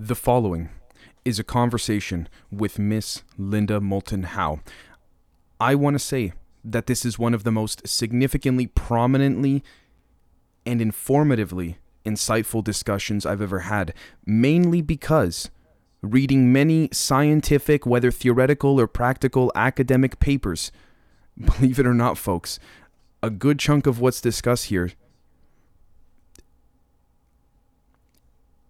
The following is a conversation with Miss Linda Moulton Howe. I want to say that this is one of the most significantly, prominently, and informatively insightful discussions I've ever had, mainly because reading many scientific, whether theoretical or practical academic papers, believe it or not, folks, a good chunk of what's discussed here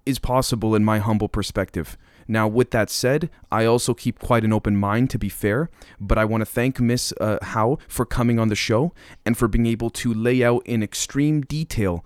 is possible in my humble perspective. Now, with that said, I also keep quite an open mind, to be fair, but I want to thank Miss uh, Howe for coming on the show and for being able to lay out in extreme detail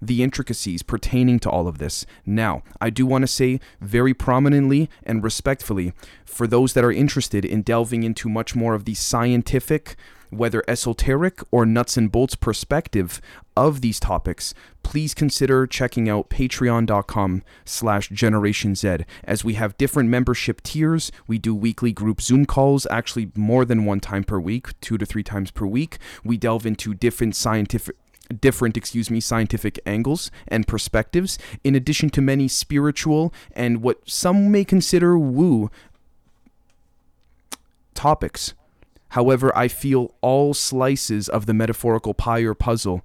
the intricacies pertaining to all of this. Now, I do want to say very prominently and respectfully for those that are interested in delving into much more of the scientific, whether esoteric or nuts and bolts perspective of these topics, please consider checking out patreon.com slash generation Z as we have different membership tiers. We do weekly group Zoom calls, actually more than one time per week, two to three times per week. We delve into different scientific different, excuse me, scientific angles and perspectives, in addition to many spiritual and what some may consider woo topics. However, I feel all slices of the metaphorical pie or puzzle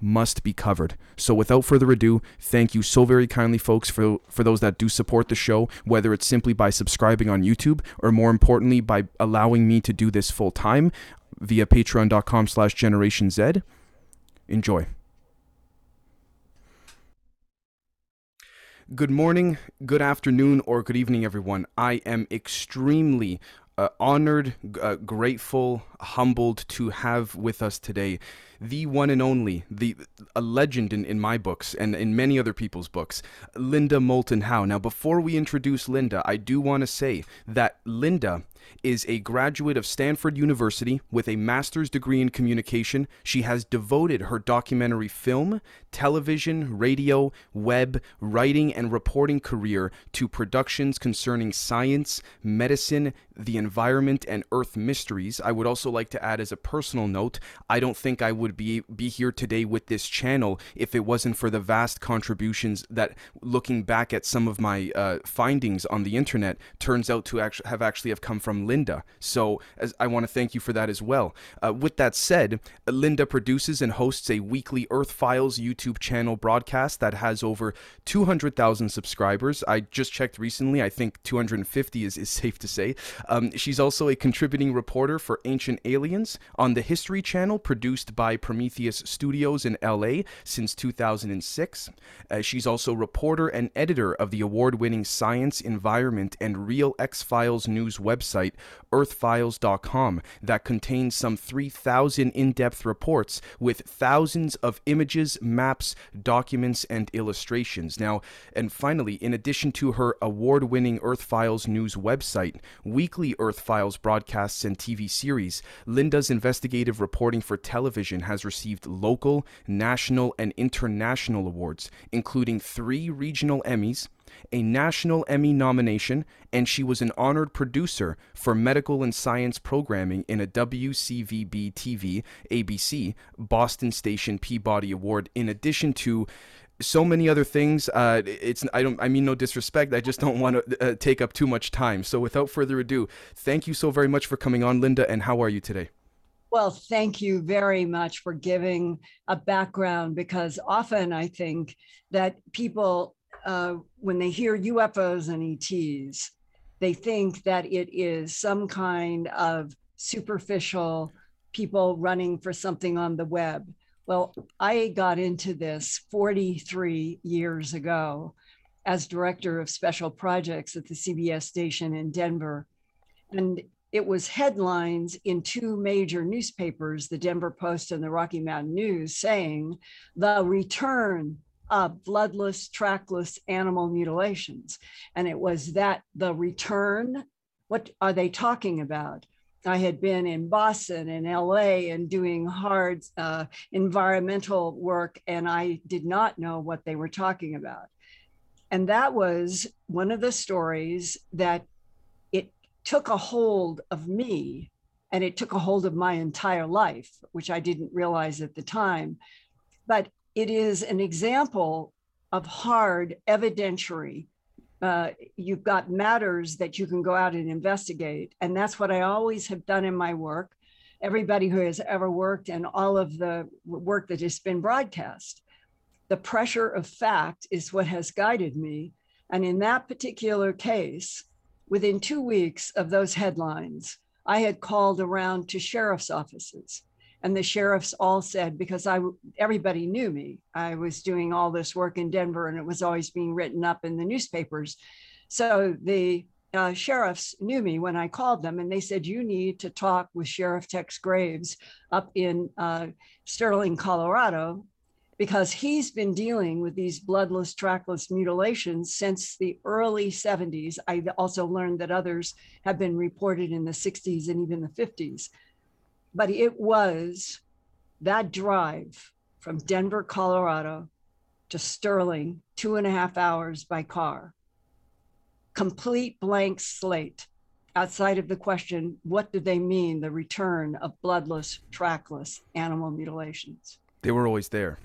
must be covered. So without further ado, thank you so very kindly folks for for those that do support the show, whether it's simply by subscribing on YouTube or more importantly by allowing me to do this full time via patreon.com slash generation Z. Enjoy. Good morning, good afternoon, or good evening, everyone. I am extremely uh, honored, uh, grateful, humbled to have with us today the one and only, the a legend in, in my books and in many other people's books, Linda Moulton Howe. Now, before we introduce Linda, I do want to say that Linda is a graduate of Stanford University with a master's degree in communication. She has devoted her documentary film, television, radio, web, writing, and reporting career to productions concerning science, medicine, the environment, and Earth mysteries. I would also like to add as a personal note, I don't think I would be be here today with this channel if it wasn't for the vast contributions that looking back at some of my uh, findings on the internet turns out to actually have actually have come from Linda. So as, I want to thank you for that as well. Uh, with that said, Linda produces and hosts a weekly Earth Files YouTube channel broadcast that has over 200,000 subscribers. I just checked recently. I think 250 is, is safe to say. Um, she's also a contributing reporter for Ancient Aliens on the History Channel, produced by Prometheus Studios in LA since 2006. Uh, she's also reporter and editor of the award winning Science, Environment, and Real X Files news website, earthfiles.com, that contains some 3,000 in depth reports with thousands of images, maps, documents, and illustrations. Now, and finally, in addition to her award winning Earth Files news website, weekly Earth Files broadcasts and TV series, Linda's investigative reporting for television has received local, national, and international awards, including three regional Emmys a National Emmy nomination, and she was an honored producer for medical and science programming in a WCVB TV ABC Boston Station Peabody Award, in addition to so many other things. Uh, it's I don't I mean no disrespect. I just don't want to uh, take up too much time. So without further ado, thank you so very much for coming on, Linda. And how are you today? Well, thank you very much for giving a background because often I think that people uh, when they hear UFOs and ETs, they think that it is some kind of superficial people running for something on the web. Well, I got into this 43 years ago as director of special projects at the CBS station in Denver. And it was headlines in two major newspapers, the Denver Post and the Rocky Mountain News, saying the return of bloodless, trackless animal mutilations. And it was that the return, what are they talking about? I had been in Boston and LA and doing hard uh, environmental work, and I did not know what they were talking about. And that was one of the stories that it took a hold of me and it took a hold of my entire life, which I didn't realize at the time. But it is an example of hard evidentiary uh, you've got matters that you can go out and investigate. And that's what I always have done in my work. Everybody who has ever worked and all of the work that has been broadcast, the pressure of fact is what has guided me. And in that particular case, within two weeks of those headlines, I had called around to sheriff's offices and the sheriffs all said because i everybody knew me i was doing all this work in denver and it was always being written up in the newspapers. So the uh, sheriffs knew me when i called them and they said you need to talk with sheriff tex graves up in uh, sterling colorado because he's been dealing with these bloodless trackless mutilations since the early 70s i also learned that others have been reported in the 60s and even the 50s but it was that drive from Denver, Colorado to Sterling, two and a half hours by car. Complete blank slate outside of the question what do they mean, the return of bloodless, trackless animal mutilations? They were always there.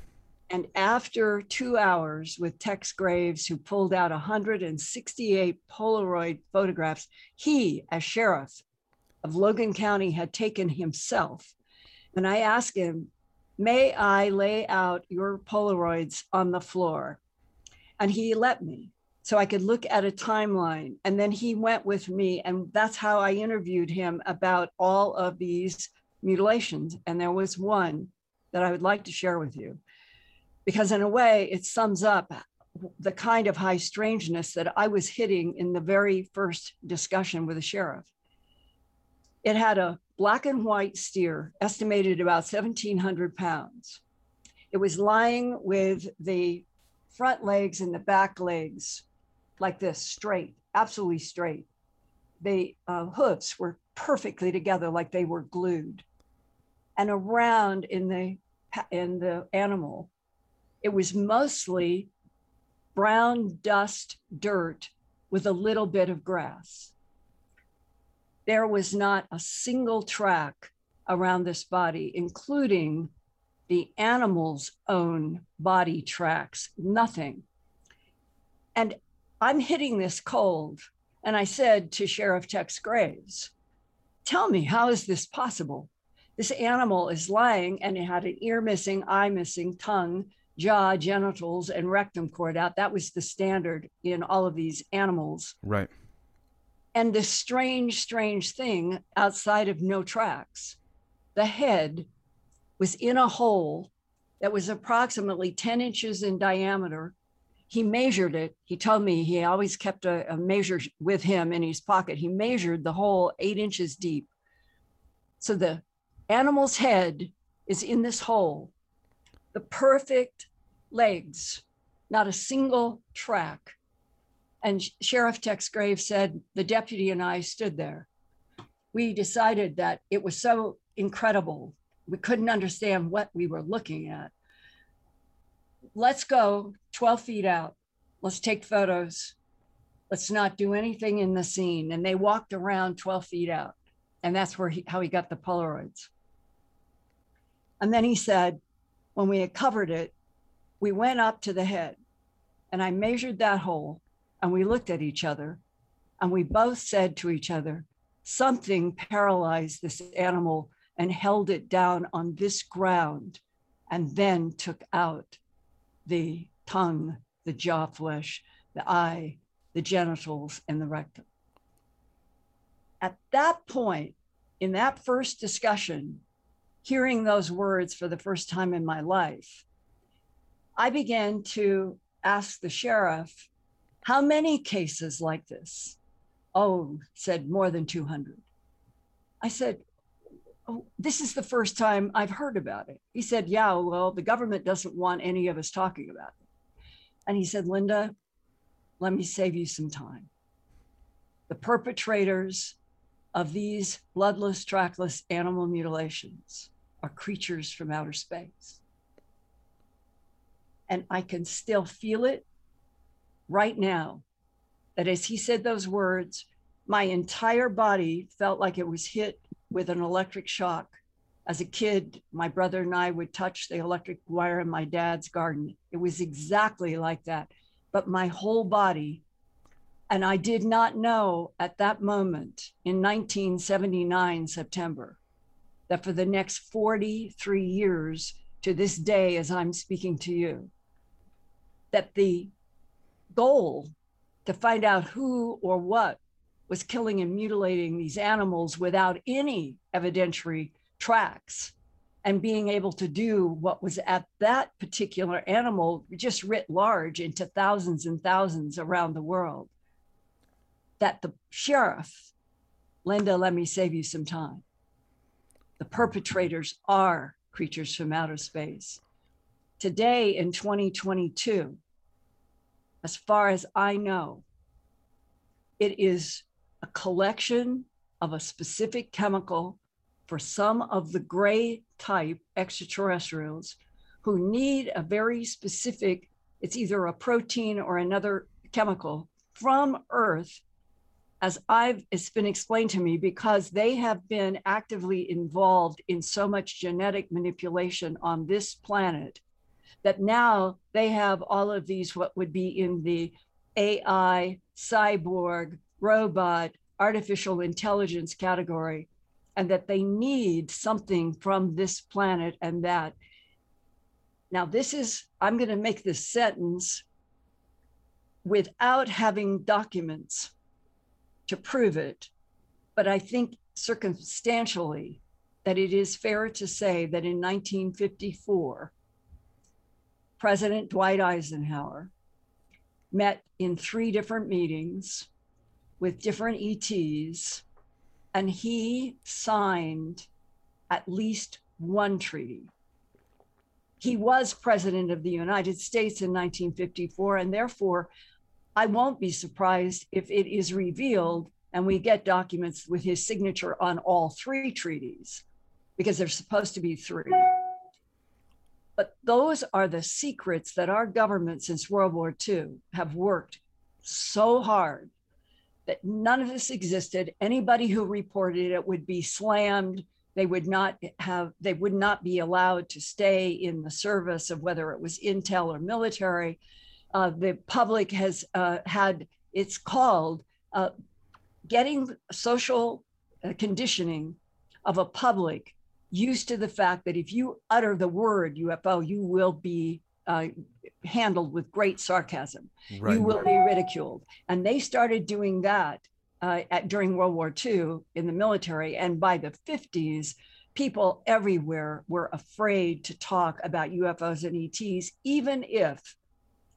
And after two hours with Tex Graves, who pulled out 168 Polaroid photographs, he, as sheriff, of Logan County had taken himself. And I asked him, May I lay out your Polaroids on the floor? And he let me so I could look at a timeline. And then he went with me. And that's how I interviewed him about all of these mutilations. And there was one that I would like to share with you, because in a way, it sums up the kind of high strangeness that I was hitting in the very first discussion with the sheriff. It had a black and white steer, estimated about 1,700 pounds. It was lying with the front legs and the back legs like this, straight, absolutely straight. The uh, hooves were perfectly together, like they were glued. And around in the in the animal, it was mostly brown dust dirt with a little bit of grass there was not a single track around this body, including the animal's own body tracks, nothing. And I'm hitting this cold. And I said to Sheriff Tex Graves, Tell me, how is this possible? This animal is lying and it had an ear missing, eye missing, tongue, jaw, genitals, and rectum cored out. That was the standard in all of these animals. Right. And this strange, strange thing outside of no tracks, the head was in a hole that was approximately 10 inches in diameter. He measured it. He told me he always kept a, a measure with him in his pocket. He measured the hole eight inches deep. So the animal's head is in this hole. The perfect legs, not a single track. And Sheriff Tex Graves said, the deputy and I stood there. We decided that it was so incredible. We couldn't understand what we were looking at. Let's go 12 feet out. Let's take photos. Let's not do anything in the scene. And they walked around 12 feet out. And that's where he, how he got the Polaroids. And then he said, when we had covered it, we went up to the head and I measured that hole and we looked at each other and we both said to each other, something paralyzed this animal and held it down on this ground and then took out the tongue, the jaw flesh, the eye, the genitals, and the rectum. At that point, in that first discussion, hearing those words for the first time in my life, I began to ask the sheriff how many cases like this? Oh, said more than 200. I said, Oh, this is the first time I've heard about it. He said, Yeah, well, the government doesn't want any of us talking about it. And he said, Linda, let me save you some time. The perpetrators of these bloodless, trackless animal mutilations are creatures from outer space. And I can still feel it right now that as he said those words, my entire body felt like it was hit with an electric shock. As a kid, my brother and I would touch the electric wire in my dad's garden. It was exactly like that. But my whole body And I did not know at that moment in 1979, September, that for the next 43 years to this day, as I'm speaking to you, that the goal to find out who or what was killing and mutilating these animals without any evidentiary tracks and being able to do what was at that particular animal just writ large into thousands and thousands around the world. That the sheriff, Linda, let me save you some time. The perpetrators are creatures from outer space. Today in 2022, as far as I know, it is a collection of a specific chemical for some of the gray type extraterrestrials who need a very specific, it's either a protein or another chemical from Earth, as I've it's been explained to me, because they have been actively involved in so much genetic manipulation on this planet that now they have all of these what would be in the AI, cyborg, robot, artificial intelligence category and that they need something from this planet and that. Now, this is, I'm going to make this sentence without having documents to prove it, but I think circumstantially that it is fair to say that in 1954, President Dwight Eisenhower met in three different meetings with different ETs and he signed at least one treaty. He was president of the United States in 1954, and therefore, I won't be surprised if it is revealed and we get documents with his signature on all three treaties, because there's supposed to be three. But those are the secrets that our government since World War II have worked so hard that none of this existed. Anybody who reported it would be slammed. They would not have, they would not be allowed to stay in the service of whether it was intel or military. Uh, the public has uh, had, it's called uh, getting social uh, conditioning of a public used to the fact that if you utter the word UFO, you will be uh, handled with great sarcasm. Right. You will be ridiculed. And they started doing that uh, at, during World War II in the military. And by the 50s, people everywhere were afraid to talk about UFOs and ETs, even if,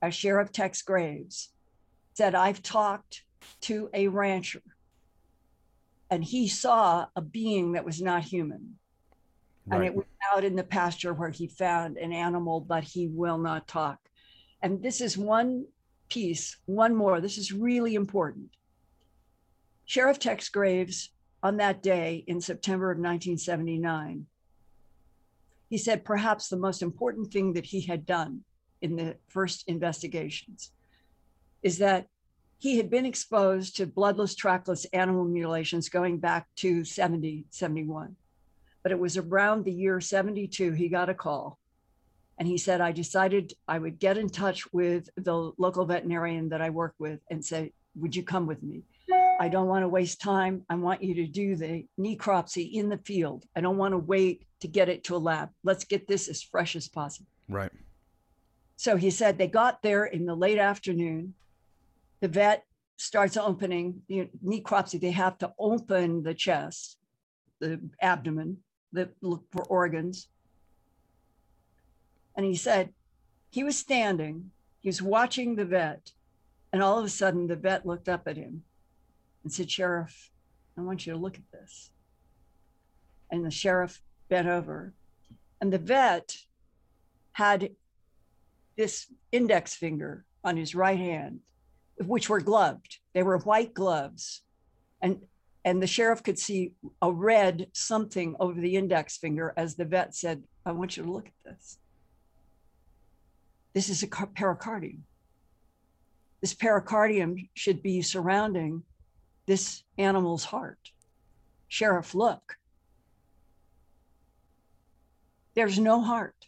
as Sheriff Tex Graves said, I've talked to a rancher and he saw a being that was not human. Right. And it was out in the pasture where he found an animal, but he will not talk. And this is one piece, one more. This is really important. Sheriff Tex Graves, on that day in September of 1979, he said perhaps the most important thing that he had done in the first investigations is that he had been exposed to bloodless, trackless animal mutilations going back to 70, 71 but it was around the year 72 he got a call. And he said i decided i would get in touch with the local veterinarian that i work with and say would you come with me? I don't want to waste time. I want you to do the necropsy in the field. I don't want to wait to get it to a lab. Let's get this as fresh as possible. Right. So he said they got there in the late afternoon. The vet starts opening the necropsy. They have to open the chest the abdomen that look for organs. And he said he was standing, he was watching the vet, and all of a sudden the vet looked up at him and said, Sheriff, I want you to look at this. And the sheriff bent over, and the vet had this index finger on his right hand, which were gloved. They were white gloves. And and the sheriff could see a red something over the index finger as the vet said, I want you to look at this. This is a pericardium. This pericardium should be surrounding this animal's heart. Sheriff, look. There's no heart.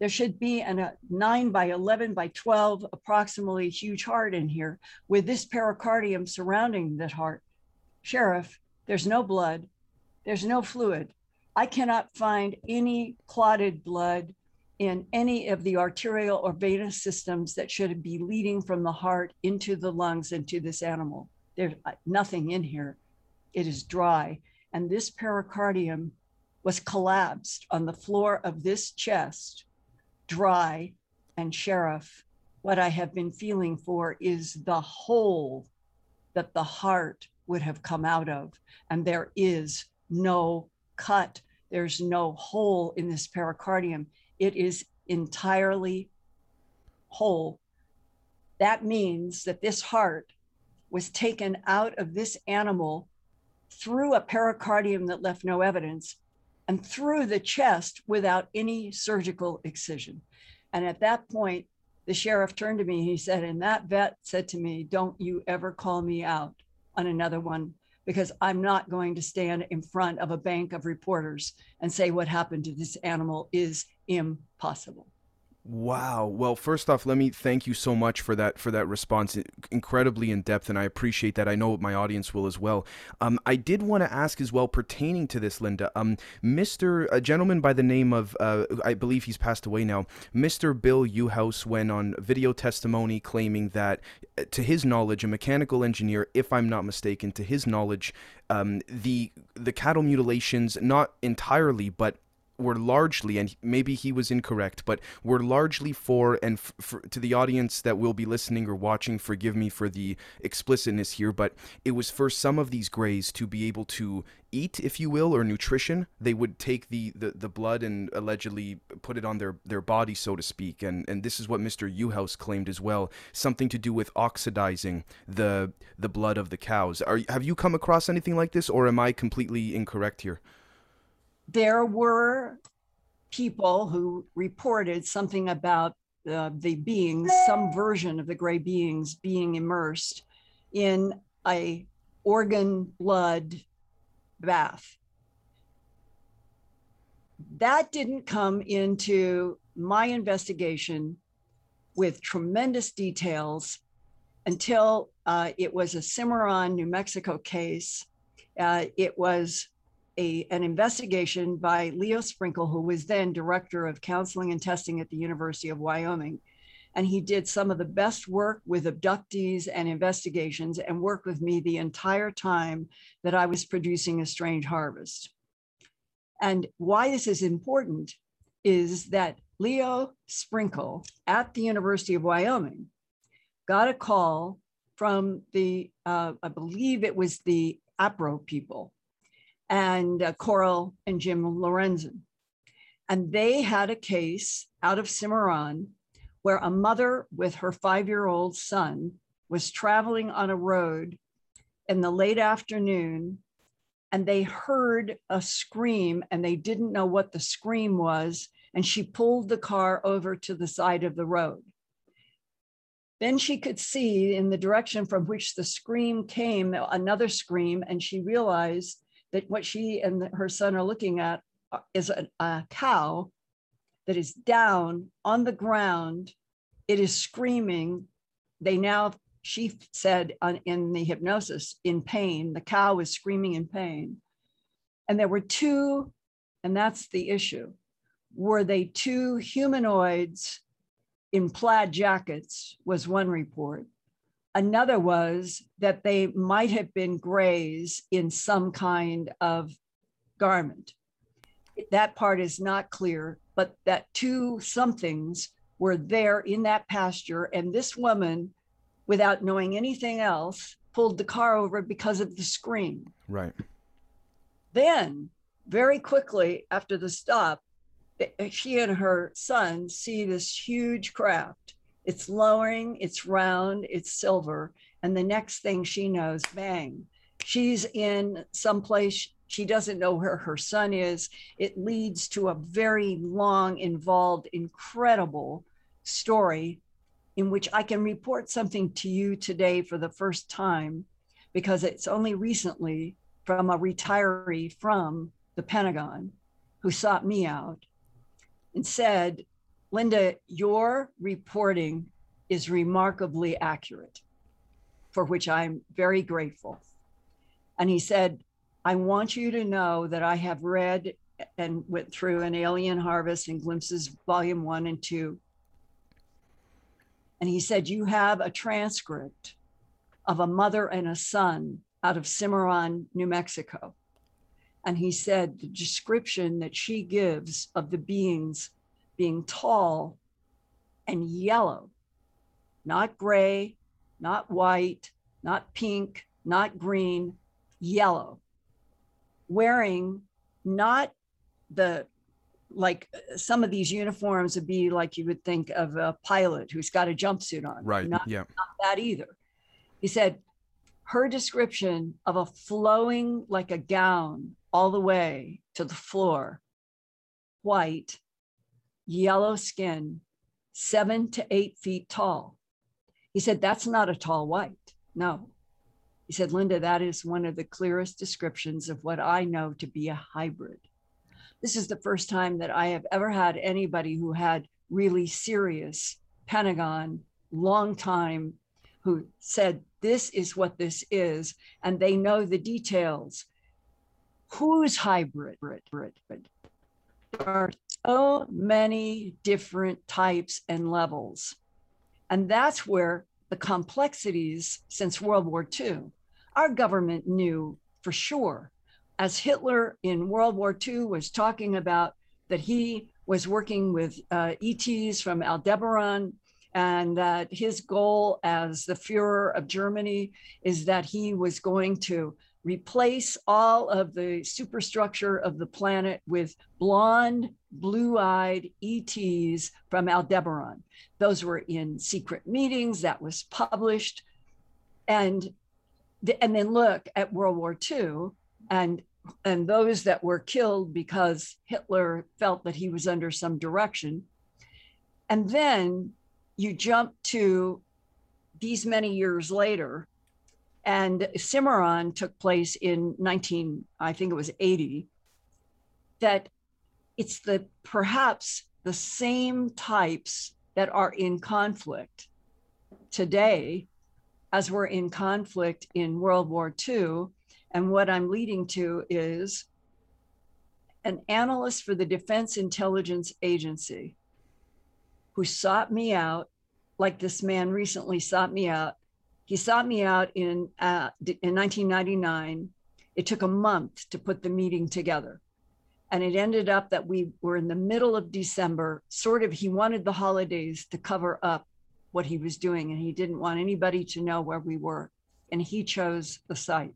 there should be an, a 9 by 11 by 12 approximately huge heart in here with this pericardium surrounding that heart. Sheriff, there's no blood, there's no fluid. I cannot find any clotted blood in any of the arterial or venous systems that should be leading from the heart into the lungs into this animal. There's uh, nothing in here. It is dry. And this pericardium was collapsed on the floor of this chest, dry. And sheriff, what I have been feeling for is the hole that the heart would have come out of. And there is no cut, there's no hole in this pericardium. It is entirely whole. That means that this heart was taken out of this animal through a pericardium that left no evidence and through the chest without any surgical excision. And at that point, the sheriff turned to me. He said, and that vet said to me, Don't you ever call me out on another one because I'm not going to stand in front of a bank of reporters and say what happened to this animal is impossible. Wow. Well, first off, let me thank you so much for that for that response. Incredibly in depth, and I appreciate that. I know my audience will as well. Um, I did want to ask as well pertaining to this, Linda. Um, Mr. A gentleman by the name of uh, I believe he's passed away now. Mr. Bill Uhouse went on video testimony claiming that, uh, to his knowledge, a mechanical engineer, if I'm not mistaken, to his knowledge, um, the the cattle mutilations not entirely, but were largely, and maybe he was incorrect, but were largely for, and f- for, to the audience that will be listening or watching, forgive me for the explicitness here, but it was for some of these grays to be able to eat, if you will, or nutrition. They would take the, the, the blood and allegedly put it on their, their body, so to speak. And, and this is what Mr. Uhouse claimed as well something to do with oxidizing the, the blood of the cows. Are, have you come across anything like this, or am I completely incorrect here? There were people who reported something about uh, the beings, some version of the gray beings being immersed in a organ blood bath. That didn't come into my investigation with tremendous details until uh, it was a Cimarron, New Mexico case. Uh, it was a, an investigation by Leo Sprinkle, who was then director of counseling and testing at the University of Wyoming. And he did some of the best work with abductees and investigations and worked with me the entire time that I was producing A Strange Harvest. And why this is important is that Leo Sprinkle at the University of Wyoming got a call from the, uh, I believe it was the APRO people, and uh, Coral and Jim Lorenzen. And they had a case out of Cimarron where a mother with her five year old son was traveling on a road in the late afternoon and they heard a scream and they didn't know what the scream was. And she pulled the car over to the side of the road. Then she could see in the direction from which the scream came another scream, and she realized that what she and her son are looking at uh, is a, a cow that is down on the ground. It is screaming. They now, she said on, in the hypnosis, in pain. The cow is screaming in pain. And there were two, and that's the issue. Were they two humanoids in plaid jackets? Was one report. Another was that they might have been grays in some kind of garment. That part is not clear, but that two somethings were there in that pasture. And this woman, without knowing anything else, pulled the car over because of the scream. Right. Then, very quickly after the stop, she and her son see this huge craft it's lowering, it's round, it's silver. And the next thing she knows, bang, she's in some place she doesn't know where her son is. It leads to a very long, involved, incredible story in which I can report something to you today for the first time because it's only recently from a retiree from the Pentagon who sought me out and said, Linda, your reporting is remarkably accurate, for which I'm very grateful. And he said, I want you to know that I have read and went through an Alien Harvest and Glimpses, Volume One and Two. And he said, You have a transcript of a mother and a son out of Cimarron, New Mexico. And he said, The description that she gives of the beings being tall and yellow, not gray, not white, not pink, not green, yellow, wearing not the like some of these uniforms would be like you would think of a pilot who's got a jumpsuit on. Right. Not, yeah. not that either. He said her description of a flowing like a gown all the way to the floor, white, yellow skin, seven to eight feet tall. He said, That's not a tall white. No. He said, Linda, that is one of the clearest descriptions of what I know to be a hybrid. This is the first time that I have ever had anybody who had really serious Pentagon, long time, who said, This is what this is. And they know the details. Who's hybrid? There so many different types and levels. And that's where the complexities since World War II, our government knew for sure. As Hitler in World War II was talking about that he was working with uh, ETs from Aldebaran, and that his goal as the Fuhrer of Germany is that he was going to replace all of the superstructure of the planet with blonde, blue eyed ETs from Aldebaran. Those were in secret meetings, that was published. And, and then look at World War II and and those that were killed because Hitler felt that he was under some direction. And then you jump to these many years later, and Cimarron took place in 19, I think it was 80, that it's the perhaps the same types that are in conflict today as were in conflict in World War II. And what I'm leading to is an analyst for the Defense Intelligence Agency who sought me out, like this man recently sought me out. He sought me out in, uh, in 1999. It took a month to put the meeting together. And it ended up that we were in the middle of December, sort of, he wanted the holidays to cover up what he was doing, and he didn't want anybody to know where we were. And he chose the site.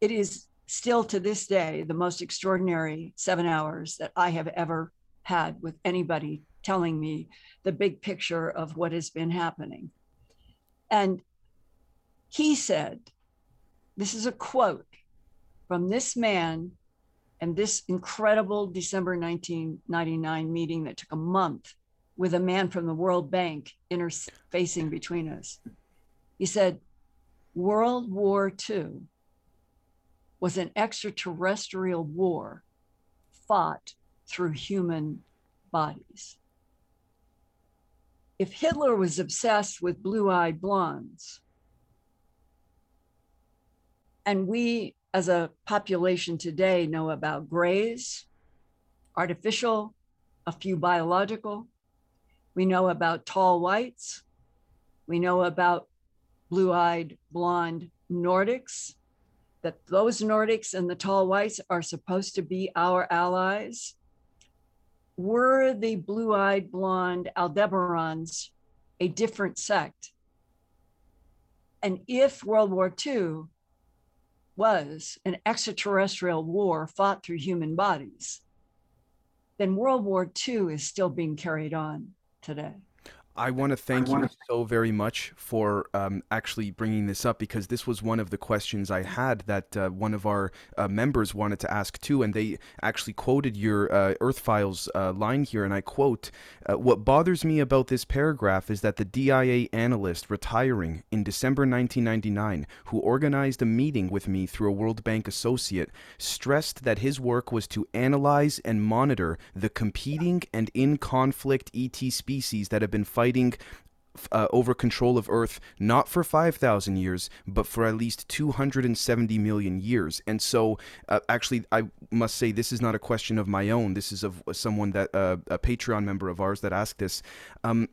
It is still to this day the most extraordinary seven hours that I have ever had with anybody telling me the big picture of what has been happening. And he said, This is a quote from this man and this incredible December 1999 meeting that took a month with a man from the World Bank interfacing between us. He said, World War II was an extraterrestrial war fought through human bodies. If Hitler was obsessed with blue eyed blondes, and we as a population today know about grays, artificial, a few biological. We know about tall whites. We know about blue eyed blonde Nordics, that those Nordics and the tall whites are supposed to be our allies. Were the blue eyed blonde Aldebarans a different sect? And if World War II was an extraterrestrial war fought through human bodies, then World War II is still being carried on today. I want to thank you so very much for um, actually bringing this up because this was one of the questions I had that uh, one of our uh, members wanted to ask too, and they actually quoted your uh, Earth Files uh, line here, and I quote: uh, "What bothers me about this paragraph is that the DIA analyst retiring in December 1999, who organized a meeting with me through a World Bank associate, stressed that his work was to analyze and monitor the competing and in conflict ET species that have been fighting." Uh, over control of Earth, not for 5,000 years, but for at least 270 million years. And so, uh, actually, I must say this is not a question of my own. This is of someone that, uh, a Patreon member of ours that asked this. Um,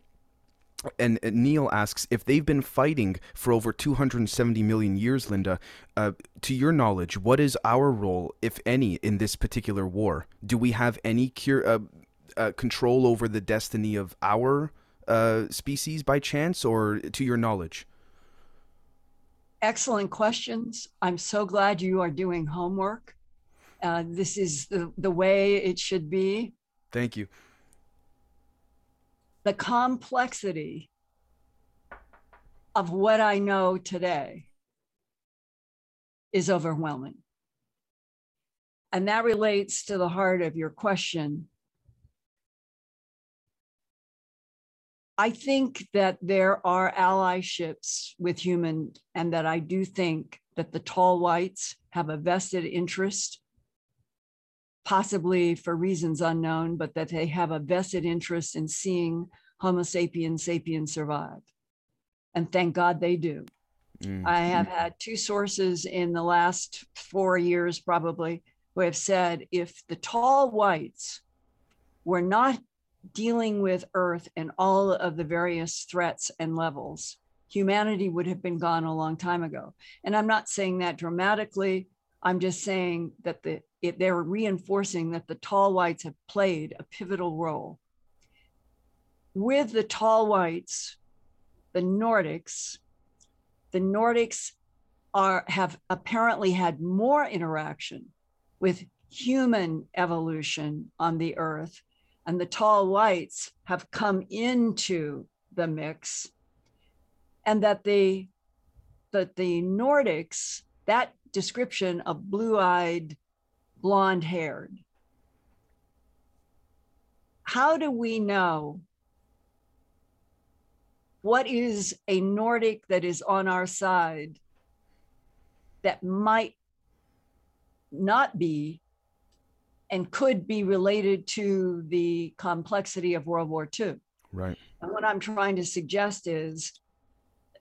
and Neil asks if they've been fighting for over 270 million years, Linda. Uh, to your knowledge, what is our role, if any, in this particular war? Do we have any cure, uh, uh, control over the destiny of our uh, species by chance or to your knowledge? Excellent questions. I'm so glad you are doing homework. Uh, this is the, the way it should be. Thank you. The complexity of what I know today is overwhelming. And that relates to the heart of your question I think that there are allyships with human, and that I do think that the tall whites have a vested interest, possibly for reasons unknown, but that they have a vested interest in seeing Homo sapiens sapiens survive. And thank God they do. Mm. I have had two sources in the last four years, probably, who have said if the tall whites were not dealing with Earth and all of the various threats and levels, humanity would have been gone a long time ago. And I'm not saying that dramatically. I'm just saying that the it, they're reinforcing that the tall whites have played a pivotal role. With the tall whites, the Nordics, the Nordics are have apparently had more interaction with human evolution on the earth and the tall whites have come into the mix and that the that the nordics that description of blue-eyed blonde haired how do we know what is a nordic that is on our side that might not be and could be related to the complexity of World War II. Right. And what I'm trying to suggest is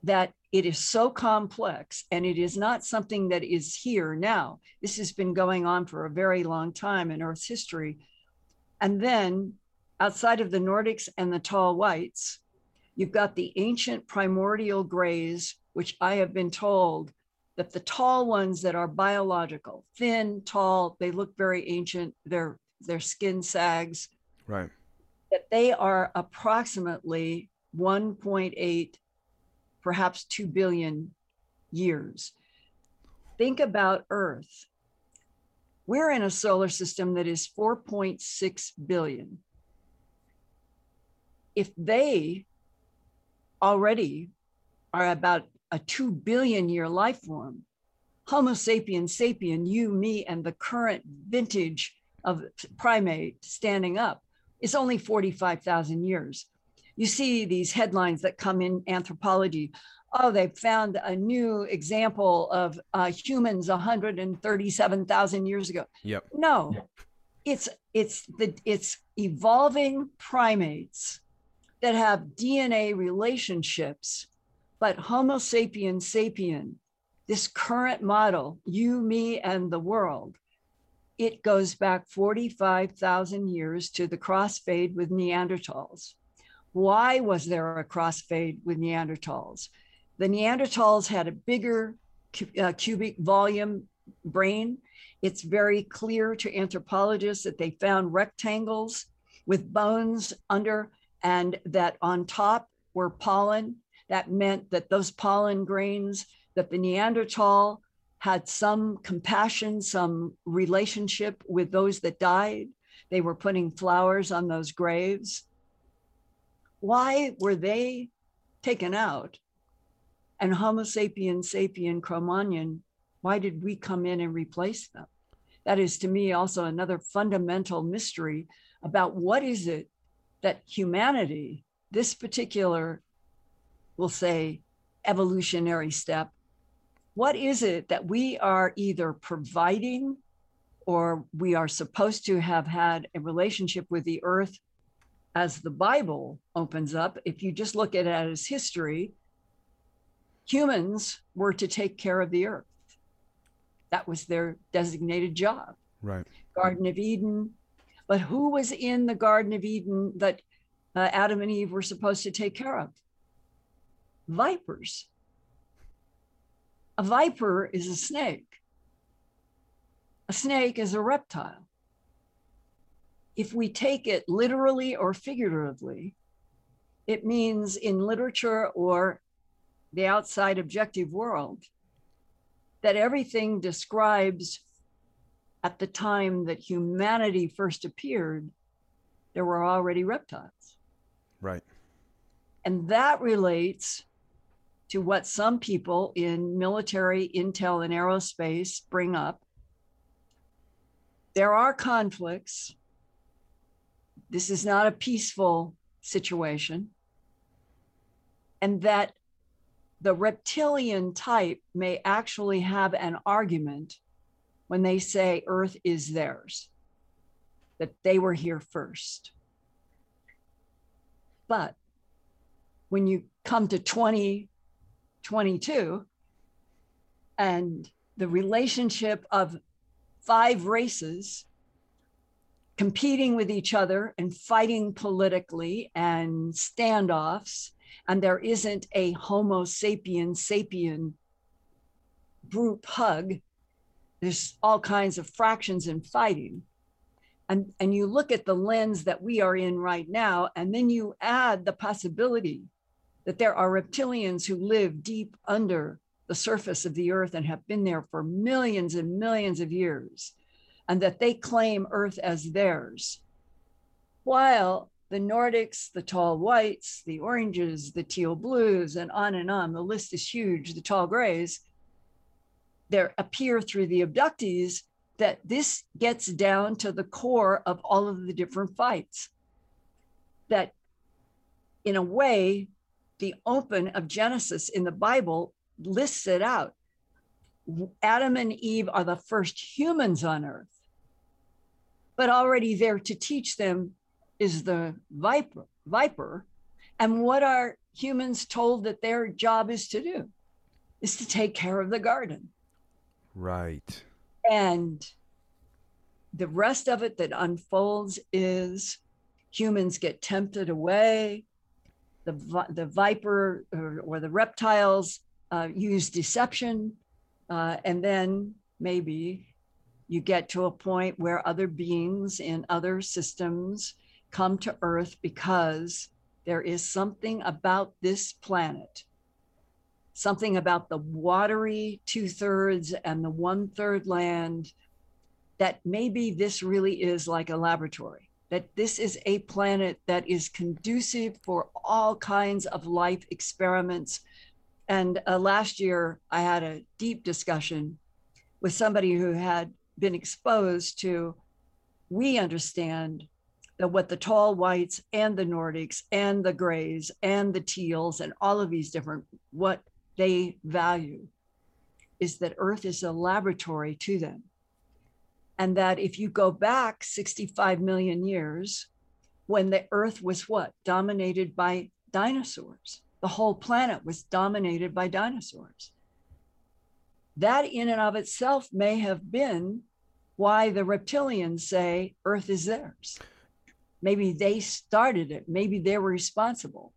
that it is so complex and it is not something that is here now. This has been going on for a very long time in Earth's history. And then outside of the Nordics and the tall whites, you've got the ancient primordial grays, which I have been told that the tall ones that are biological, thin, tall, they look very ancient, their their skin sags. Right. That they are approximately 1.8, perhaps 2 billion years. Think about Earth. We're in a solar system that is 4.6 billion. If they already are about a 2 billion year life form. Homo sapiens sapien, you, me, and the current vintage of primate standing up is only 45,000 years. You see these headlines that come in anthropology. Oh, they found a new example of uh, humans 137,000 years ago. Yep. No, yep. it's it's the it's evolving primates that have DNA relationships but Homo sapiens sapien, this current model, you, me, and the world, it goes back 45,000 years to the crossfade with Neanderthals. Why was there a crossfade with Neanderthals? The Neanderthals had a bigger uh, cubic volume brain. It's very clear to anthropologists that they found rectangles with bones under, and that on top were pollen that meant that those pollen grains, that the Neanderthal had some compassion, some relationship with those that died. They were putting flowers on those graves. why were they taken out? And Homo sapien sapien Cro-Magnon, why did we come in and replace them? That is to me also another fundamental mystery about what is it that humanity, this particular, we'll say, evolutionary step, what is it that we are either providing or we are supposed to have had a relationship with the earth as the Bible opens up? If you just look at it as history, humans were to take care of the earth. That was their designated job. Right. Garden of Eden. But who was in the Garden of Eden that uh, Adam and Eve were supposed to take care of? Vipers. A viper is a snake. A snake is a reptile. If we take it literally or figuratively, it means in literature or the outside objective world that everything describes at the time that humanity first appeared, there were already reptiles. Right. And that relates to what some people in military intel and aerospace bring up. There are conflicts. This is not a peaceful situation. And that the reptilian type may actually have an argument when they say Earth is theirs, that they were here first. But when you come to 2022 and the relationship of five races competing with each other and fighting politically and standoffs, and there isn't a Homo sapien sapien group hug, there's all kinds of fractions and fighting. And, and you look at the lens that we are in right now, and then you add the possibility that there are reptilians who live deep under the surface of the earth and have been there for millions and millions of years, and that they claim earth as theirs. While the Nordics, the tall whites, the oranges, the teal blues, and on and on, the list is huge, the tall grays, there appear through the abductees that this gets down to the core of all of the different fights. That in a way, the open of Genesis in the Bible lists it out. Adam and Eve are the first humans on earth, but already there to teach them is the viper, viper. And what are humans told that their job is to do? Is to take care of the garden. Right. And the rest of it that unfolds is humans get tempted away. The, the viper or, or the reptiles uh, use deception. Uh, and then maybe you get to a point where other beings in other systems come to Earth because there is something about this planet something about the watery two thirds and the one third land that maybe this really is like a laboratory, that this is a planet that is conducive for all kinds of life experiments. And uh, last year, I had a deep discussion with somebody who had been exposed to, we understand that what the tall whites and the Nordics and the grays and the teals and all of these different, what they value is that Earth is a laboratory to them. And that if you go back 65 million years, when the Earth was what? Dominated by dinosaurs. The whole planet was dominated by dinosaurs. That, in and of itself, may have been why the reptilians say Earth is theirs. Maybe they started it, maybe they were responsible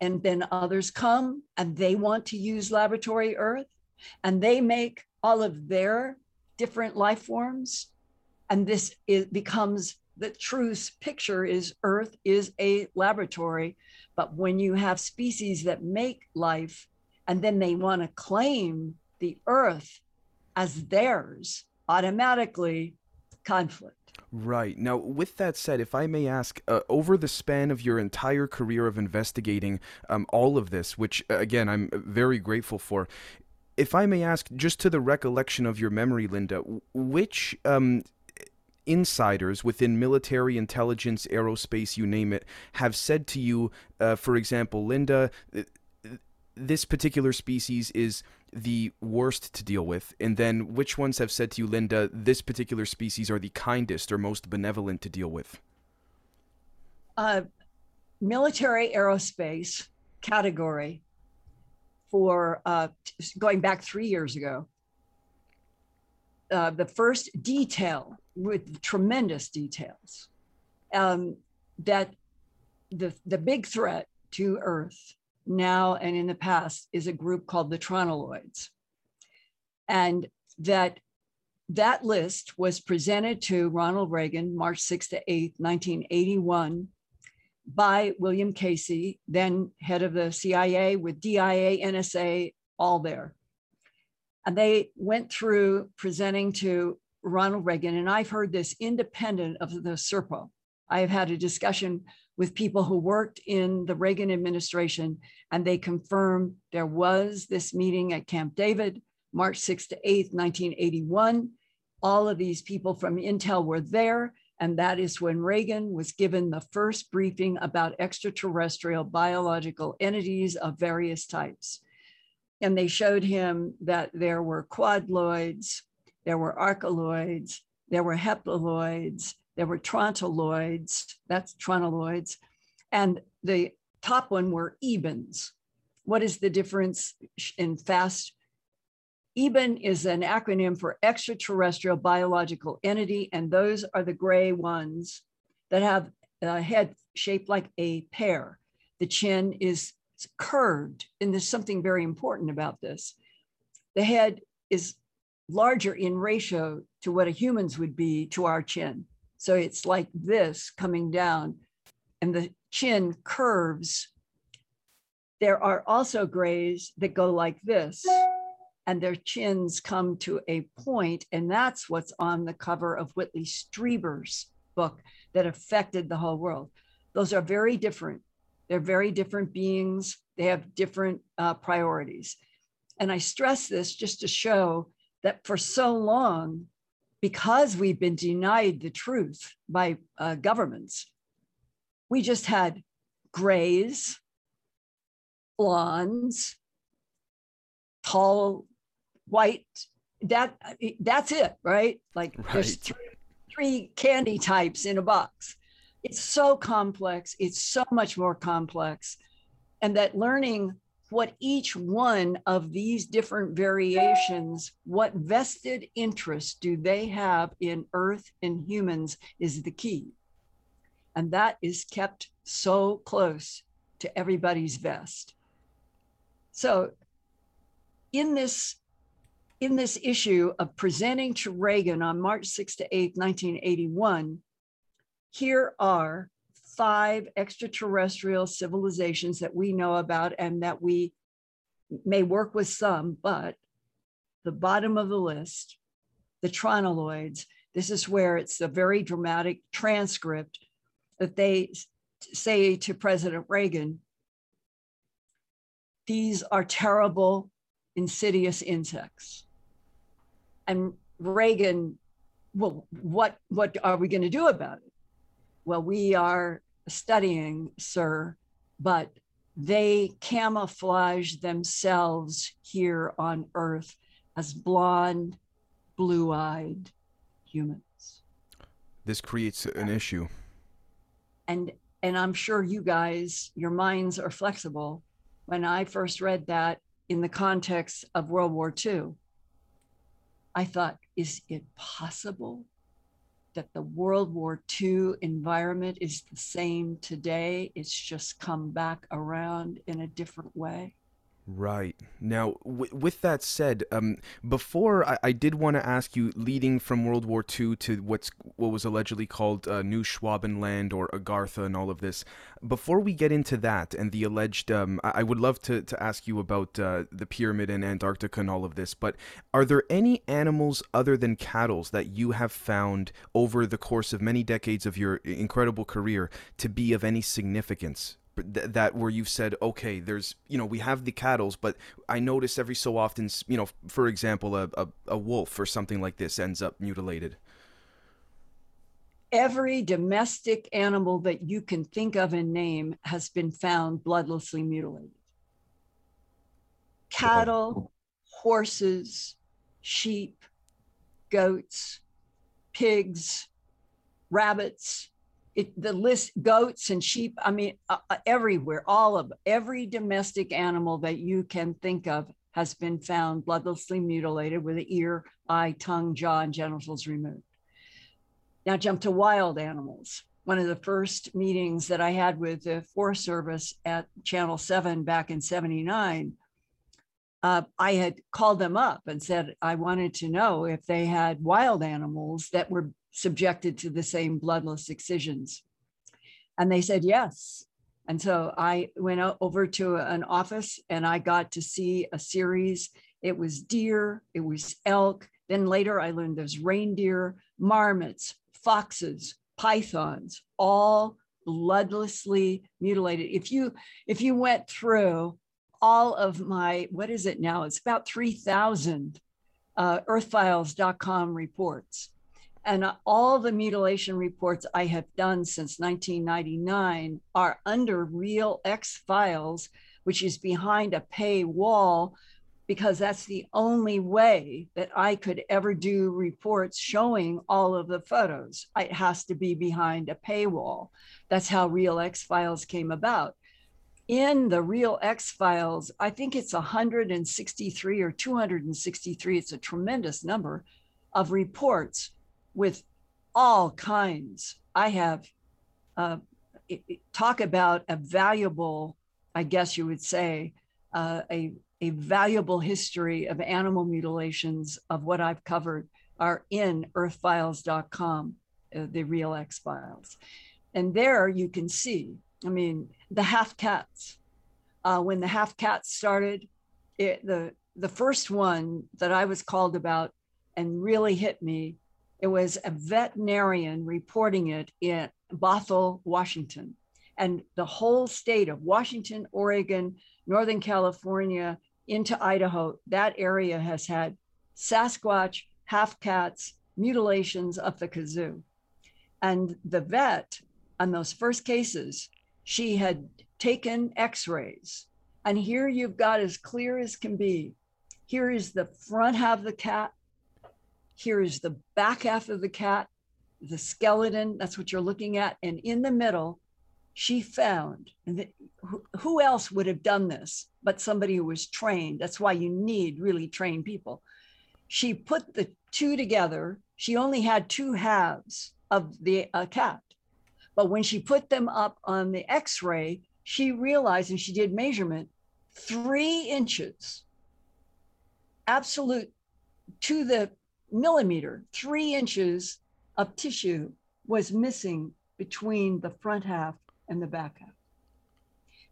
and then others come and they want to use laboratory earth and they make all of their different life forms and this is, becomes the true picture is earth is a laboratory but when you have species that make life and then they want to claim the earth as theirs automatically conflict. Right. Now, with that said, if I may ask, uh, over the span of your entire career of investigating um, all of this, which, uh, again, I'm very grateful for, if I may ask, just to the recollection of your memory, Linda, which um, insiders within military intelligence, aerospace, you name it, have said to you, uh, for example, Linda, this particular species is the worst to deal with? And then which ones have said to you, Linda, this particular species are the kindest or most benevolent to deal with? Uh, military aerospace category for uh, going back three years ago. Uh, the first detail with tremendous details um, that the, the big threat to Earth now and in the past is a group called the Tronoloids. And that that list was presented to Ronald Reagan March 6 to 8, 1981 by William Casey, then head of the CIA with DIA, NSA, all there. And they went through presenting to Ronald Reagan, and I've heard this independent of the SERPO. I have had a discussion with people who worked in the Reagan administration, and they confirmed there was this meeting at Camp David, March 6th to 8th, 1981. All of these people from Intel were there, and that is when Reagan was given the first briefing about extraterrestrial biological entities of various types. And they showed him that there were quadloids, there were archeloids, there were haploids, there were trontoloids, that's tronoloids, and the top one were ebens. What is the difference in fast? EBEN is an acronym for extraterrestrial biological entity, and those are the gray ones that have a head shaped like a pear. The chin is curved, and there's something very important about this. The head is larger in ratio to what a human's would be to our chin. So it's like this coming down, and the chin curves. There are also grays that go like this, and their chins come to a point, and that's what's on the cover of Whitley Strieber's book that affected the whole world. Those are very different. They're very different beings. They have different uh, priorities. And I stress this just to show that for so long, because we've been denied the truth by uh, governments, we just had grays, blondes, tall, white. That that's it, right? Like right. there's three, three candy types in a box. It's so complex. It's so much more complex, and that learning what each one of these different variations, what vested interest do they have in Earth and humans is the key. And that is kept so close to everybody's vest. So in this in this issue of presenting to Reagan on March 6 to 8, 1981, here are five extraterrestrial civilizations that we know about and that we may work with some, but the bottom of the list, the tronoloids, this is where it's a very dramatic transcript that they say to President Reagan, these are terrible, insidious insects. And Reagan, well, what, what are we going to do about it? Well, we are studying, sir, but they camouflage themselves here on Earth as blonde, blue eyed humans. This creates an issue. And and I'm sure you guys, your minds are flexible. When I first read that in the context of World War II, I thought, is it possible that the World War II environment is the same today. It's just come back around in a different way. Right. Now, w- with that said, um, before I, I did want to ask you, leading from World War II to what's what was allegedly called uh, New Schwabenland or Agartha and all of this. Before we get into that and the alleged, um, I, I would love to, to ask you about uh, the pyramid in Antarctica and all of this. But are there any animals other than cattle that you have found over the course of many decades of your incredible career to be of any significance? Th- that where you've said okay there's you know we have the cattle's but i notice every so often you know for example a, a, a wolf or something like this ends up mutilated. Every domestic animal that you can think of and name has been found bloodlessly mutilated. Cattle horses sheep goats pigs rabbits it, the list goats and sheep i mean uh, uh, everywhere all of every domestic animal that you can think of has been found bloodlessly mutilated with the ear eye tongue jaw and genitals removed. Now jump to wild animals. One of the first meetings that i had with the forest service at channel 7 back in 79 uh, I had called them up and said I wanted to know if they had wild animals that were subjected to the same bloodless excisions? And they said yes. And so I went over to an office and I got to see a series. It was deer, it was elk. Then later I learned there's reindeer, marmots, foxes, pythons, all bloodlessly mutilated. If you if you went through all of my what is it now? It's about 3,000 uh, earthfiles.com reports and all the mutilation reports I have done since 1999 are under Real X Files, which is behind a paywall, because that's the only way that I could ever do reports showing all of the photos. It has to be behind a paywall. That's how Real X Files came about. In the Real X Files, I think it's 163 or 263, it's a tremendous number of reports with all kinds. I have uh, talk about a valuable, I guess you would say, uh, a a valuable history of animal mutilations of what I've covered are in earthfiles.com, uh, the real X files. And there you can see, I mean, the half cats. Uh, when the half cats started, it, the, the first one that I was called about and really hit me it was a veterinarian reporting it in Bothell, Washington. And the whole state of Washington, Oregon, Northern California, into Idaho, that area has had Sasquatch, half cats, mutilations of the kazoo. And the vet on those first cases, she had taken x rays. And here you've got as clear as can be. Here is the front half of the cat, here is the back half of the cat, the skeleton. That's what you're looking at. And in the middle, she found, and the, who, who else would have done this but somebody who was trained? That's why you need really trained people. She put the two together. She only had two halves of the uh, cat. But when she put them up on the x ray, she realized and she did measurement three inches, absolute to the millimeter, three inches of tissue was missing between the front half and the back half.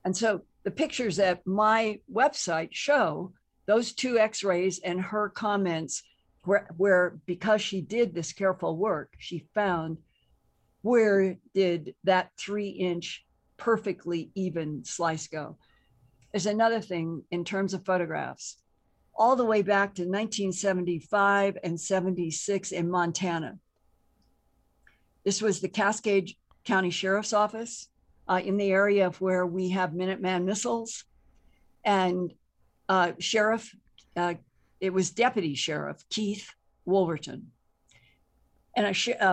And so the pictures that my website show those two x-rays and her comments where, where because she did this careful work, she found where did that three inch perfectly even slice go. There's another thing in terms of photographs all the way back to 1975 and 76 in Montana. This was the Cascade County Sheriff's Office uh, in the area of where we have Minuteman missiles. And uh, Sheriff, uh, it was Deputy Sheriff Keith Wolverton. And uh,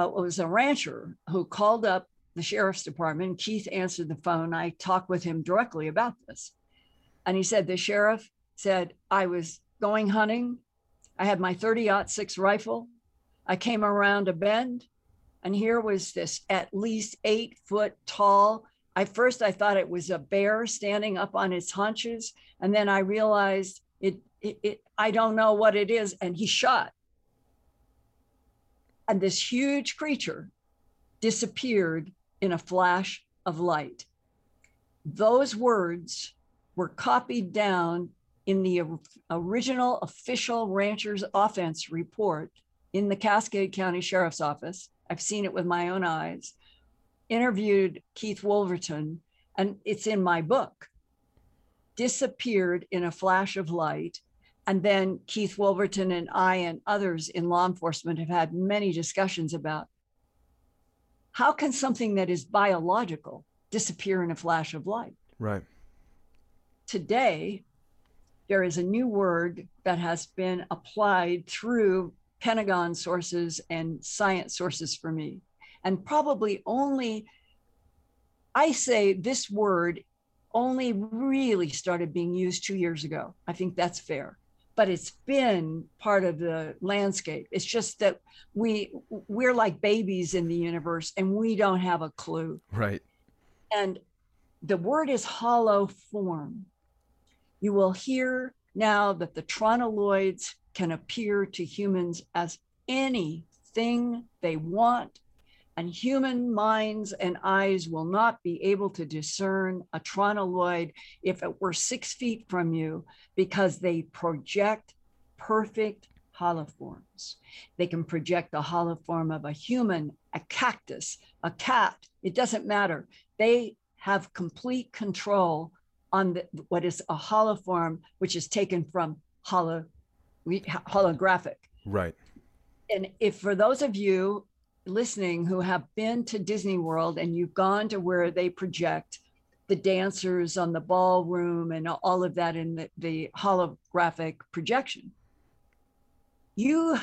it was a rancher who called up the sheriff's department. Keith answered the phone. I talked with him directly about this. And he said, The sheriff said, I was going hunting. I had my 30 six rifle. I came around a bend, and here was this at least eight foot tall, at first I thought it was a bear standing up on its haunches. And then I realized it, it, it I don't know what it is. And he shot. And this huge creature disappeared in a flash of light. Those words were copied down in the original official rancher's offense report in the Cascade County Sheriff's Office. I've seen it with my own eyes. Interviewed Keith Wolverton, and it's in my book. Disappeared in a flash of light. And then Keith Wolverton and I and others in law enforcement have had many discussions about how can something that is biological disappear in a flash of light? Right. Today, there is a new word that has been applied through Pentagon sources and science sources for me. And probably only, I say this word only really started being used two years ago. I think that's fair. But it's been part of the landscape. It's just that we we're like babies in the universe and we don't have a clue. Right. And the word is hollow form. You will hear now that the tronoloids can appear to humans as anything they want, and human minds and eyes will not be able to discern a tronoloid if it were six feet from you because they project perfect holoforms. They can project a holoform of a human, a cactus, a cat. It doesn't matter. They have complete control on the, what is a holoform, which is taken from holo, holographic. Right. And if for those of you listening who have been to Disney World and you've gone to where they project the dancers on the ballroom and all of that in the, the holographic projection, you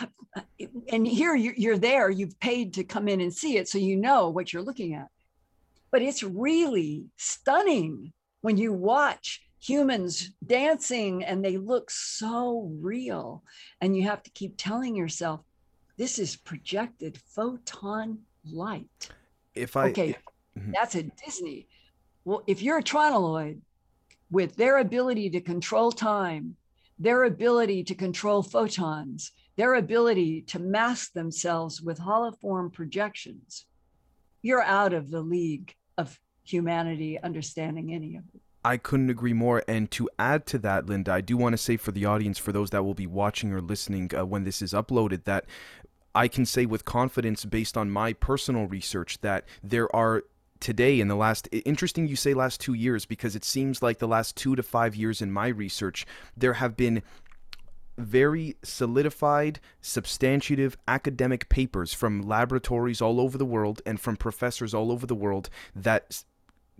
and here you're there you've paid to come in and see it so you know what you're looking at but it's really stunning when you watch humans dancing and they look so real and you have to keep telling yourself this is projected photon light if i okay mm-hmm. that's a disney well if you're a tronoloid with their ability to control time their ability to control photons their ability to mask themselves with holoform projections you're out of the league of humanity understanding any of it. I couldn't agree more. And to add to that, Linda, I do want to say for the audience, for those that will be watching or listening uh, when this is uploaded, that I can say with confidence, based on my personal research, that there are today in the last interesting you say last two years because it seems like the last two to five years in my research there have been very solidified, substantive academic papers from laboratories all over the world and from professors all over the world that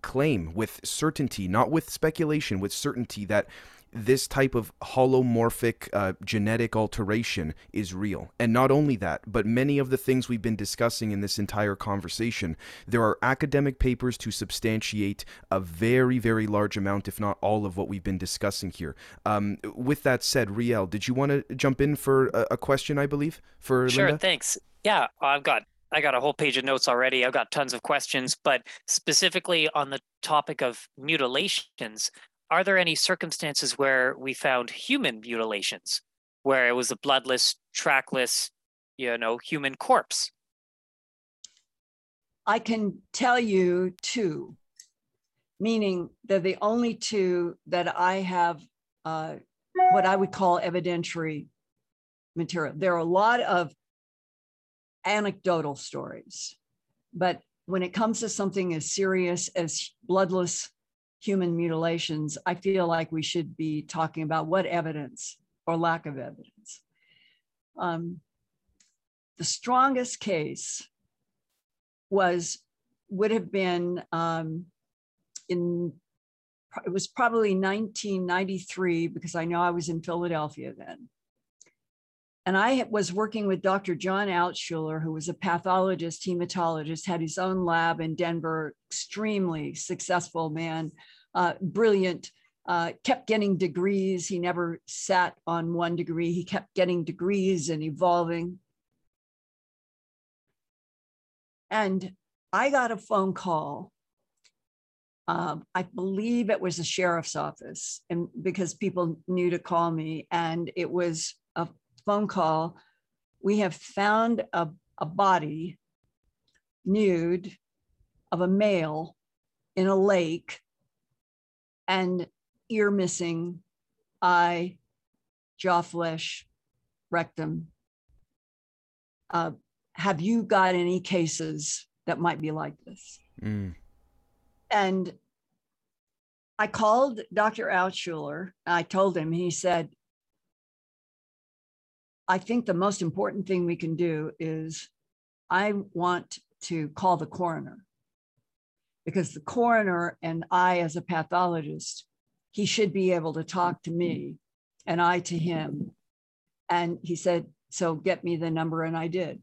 claim with certainty, not with speculation, with certainty that this type of holomorphic uh, genetic alteration is real. And not only that, but many of the things we've been discussing in this entire conversation, there are academic papers to substantiate a very, very large amount, if not all, of what we've been discussing here. Um, with that said, Riel, did you want to jump in for a, a question, I believe, for Sure, Linda? thanks. Yeah, I've got I got a whole page of notes already. I've got tons of questions, but specifically on the topic of mutilations, are there any circumstances where we found human mutilations, where it was a bloodless, trackless, you know, human corpse? I can tell you two, meaning they're the only two that I have uh, what I would call evidentiary material. There are a lot of anecdotal stories, but when it comes to something as serious as bloodless human mutilations, I feel like we should be talking about what evidence or lack of evidence. Um, the strongest case was would have been um, in it was probably 1993 because I know I was in Philadelphia then. And I was working with Dr. John Altshuler, who was a pathologist, hematologist, had his own lab in Denver, extremely successful man, uh, brilliant, uh, kept getting degrees. He never sat on one degree, he kept getting degrees and evolving. And I got a phone call um, I believe it was the sheriff's office, and because people knew to call me, and it was phone call. We have found a, a body nude of a male in a lake and ear missing, eye, jaw flesh, rectum. Uh, have you got any cases that might be like this? Mm. And I called Dr. Altshuler. I told him, he said, I think the most important thing we can do is I want to call the coroner because the coroner and I, as a pathologist, he should be able to talk to me and I to him. And he said, So get me the number. And I did.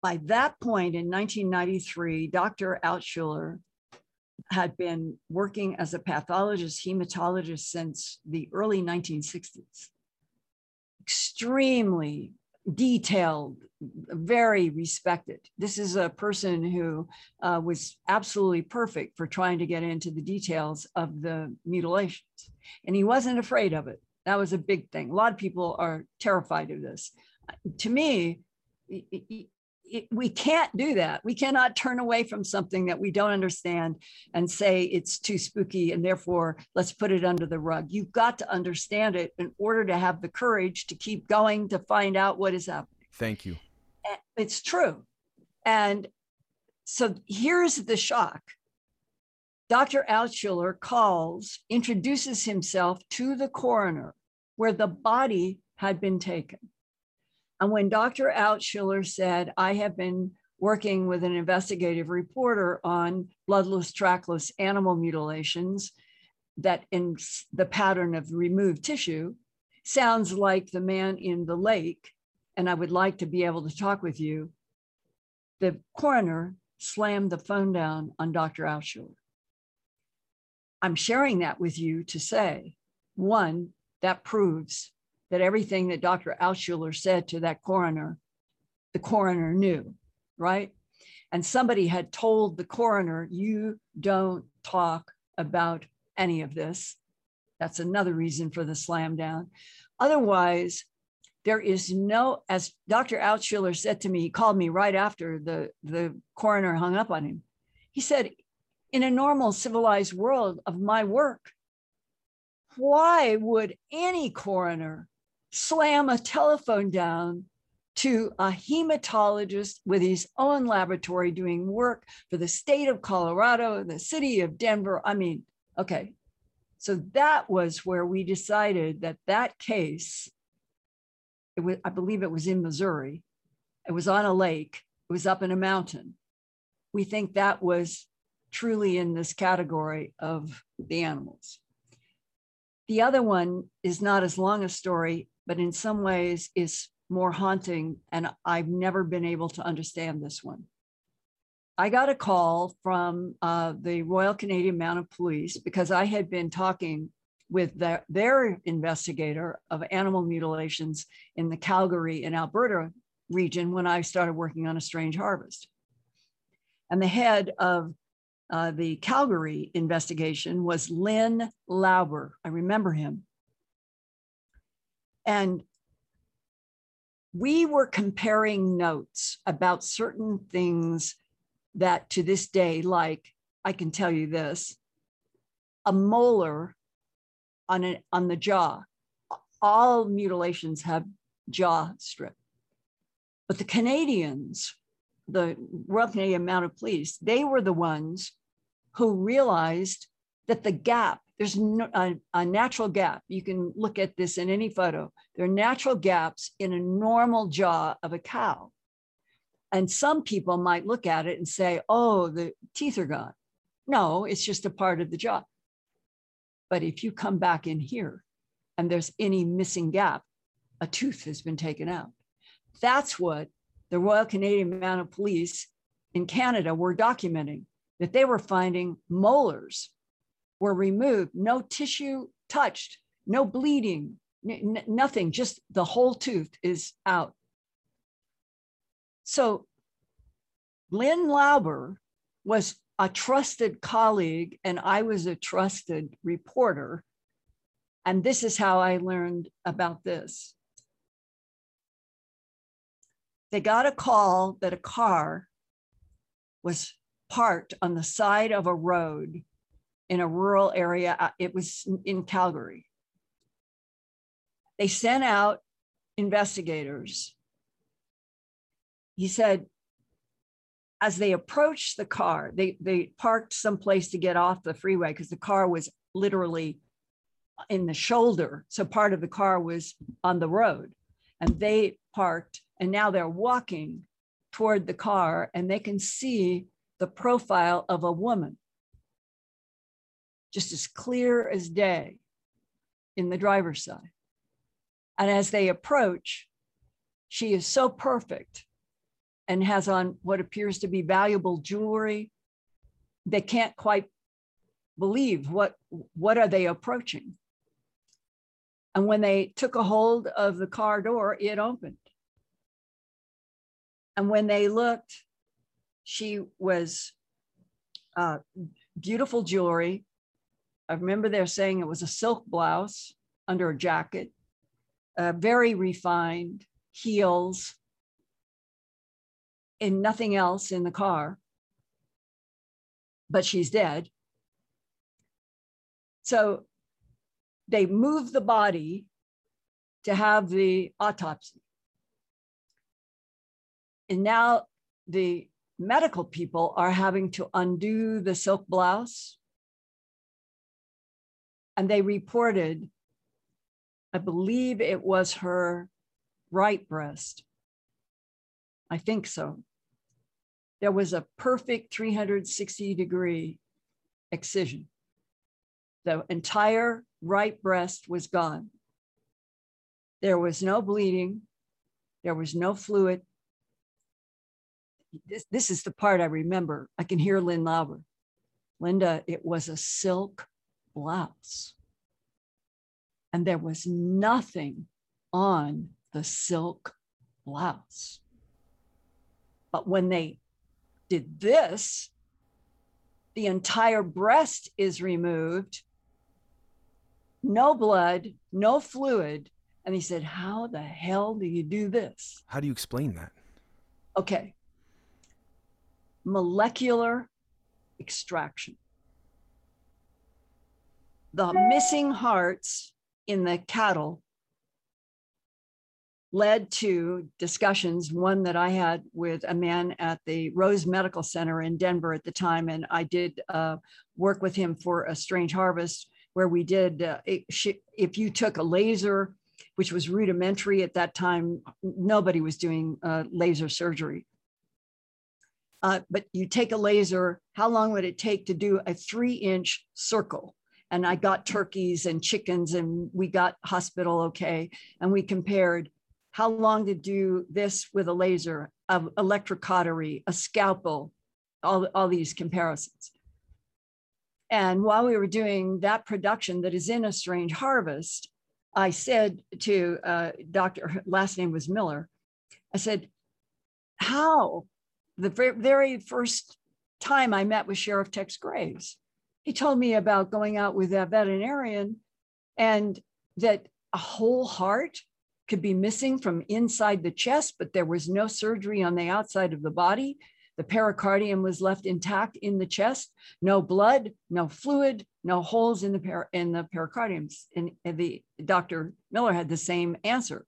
By that point in 1993, Dr. Altshuler had been working as a pathologist, hematologist since the early 1960s. Extremely detailed, very respected. This is a person who uh, was absolutely perfect for trying to get into the details of the mutilations. And he wasn't afraid of it. That was a big thing. A lot of people are terrified of this. To me, it, we can't do that. We cannot turn away from something that we don't understand and say it's too spooky and therefore let's put it under the rug. You've got to understand it in order to have the courage to keep going to find out what is happening. Thank you. It's true. And so here's the shock. Dr. Altshuler calls, introduces himself to the coroner where the body had been taken. And when Dr. Altshuler said, I have been working with an investigative reporter on bloodless, trackless animal mutilations that in the pattern of removed tissue sounds like the man in the lake, and I would like to be able to talk with you. The coroner slammed the phone down on Dr. Altshuler. I'm sharing that with you to say, one, that proves that everything that Dr. Altshuler said to that coroner, the coroner knew, right? And somebody had told the coroner, you don't talk about any of this. That's another reason for the slam down. Otherwise, there is no, as Dr. Altshuler said to me, he called me right after the, the coroner hung up on him. He said, in a normal civilized world of my work, why would any coroner slam a telephone down to a hematologist with his own laboratory doing work for the state of Colorado, and the city of Denver. I mean, okay. So that was where we decided that that case, it was, I believe it was in Missouri, it was on a lake, it was up in a mountain. We think that was truly in this category of the animals. The other one is not as long a story but in some ways is more haunting. And I've never been able to understand this one. I got a call from uh, the Royal Canadian Mounted Police because I had been talking with the, their investigator of animal mutilations in the Calgary and Alberta region when I started working on a strange harvest. And the head of uh, the Calgary investigation was Lynn Lauber. I remember him. And we were comparing notes about certain things that to this day, like I can tell you this a molar on, on the jaw. All mutilations have jaw strip. But the Canadians, the Royal Canadian Mounted Police, they were the ones who realized that the gap there's no, a, a, natural gap. You can look at this in any photo. There are natural gaps in a normal jaw of a cow. And some people might look at it and say, oh, the teeth are gone. No, it's just a part of the jaw. But if you come back in here and there's any missing gap, a tooth has been taken out. That's what the Royal Canadian Mounted Police in Canada were documenting, that they were finding molars were removed, no tissue touched, no bleeding, nothing, just the whole tooth is out. So Lynn Lauber was a trusted colleague and I was a trusted reporter. And this is how I learned about this. They got a call that a car was parked on the side of a road in a rural area. Uh, it was in Calgary. They sent out investigators. He said, as they approached the car, they, they parked someplace to get off the freeway because the car was literally in the shoulder. So part of the car was on the road. And they parked, and now they're walking toward the car, and they can see the profile of a woman, just as clear as day in the driver's side. And as they approach, she is so perfect and has on what appears to be valuable jewelry. They can't quite believe what, what are they approaching. And when they took a hold of the car door, it opened. And when they looked, she was uh, beautiful jewelry. I remember they're saying it was a silk blouse under a jacket, uh, very refined, heels, and nothing else in the car, but she's dead. So they move the body to have the autopsy. And now the medical people are having to undo the silk blouse. And they reported, I believe it was her right breast. I think so there was a perfect 360 degree excision. The entire right breast was gone. There was no bleeding. There was no fluid. This, this is the part I remember. I can hear Lynn Lauber. Linda, it was a silk blouse. And there was nothing on the silk blouse. But when they did this, the entire breast is removed, no blood, no fluid. And he said, How the hell do you do this? How do you explain that? Okay. Molecular extraction. The missing hearts in the cattle led to discussions, one that I had with a man at the Rose Medical Center in Denver at the time. And I did uh, work with him for a strange harvest where we did, uh, if you took a laser, which was rudimentary at that time, nobody was doing uh, laser surgery. Uh, but you take a laser, how long would it take to do a three inch circle? And I got turkeys and chickens, and we got hospital okay. And we compared how long to do this with a laser, of electrocautery, a scalpel, all, all these comparisons. And while we were doing that production that is in A Strange Harvest, I said to uh, Dr. Last name was Miller, I said, how the very first time I met with Sheriff Tex Graves, he told me about going out with a veterinarian and that a whole heart could be missing from inside the chest, but there was no surgery on the outside of the body. The pericardium was left intact in the chest, no blood, no fluid, no holes in the, per- in the pericardiums. And the Dr. Miller had the same answer.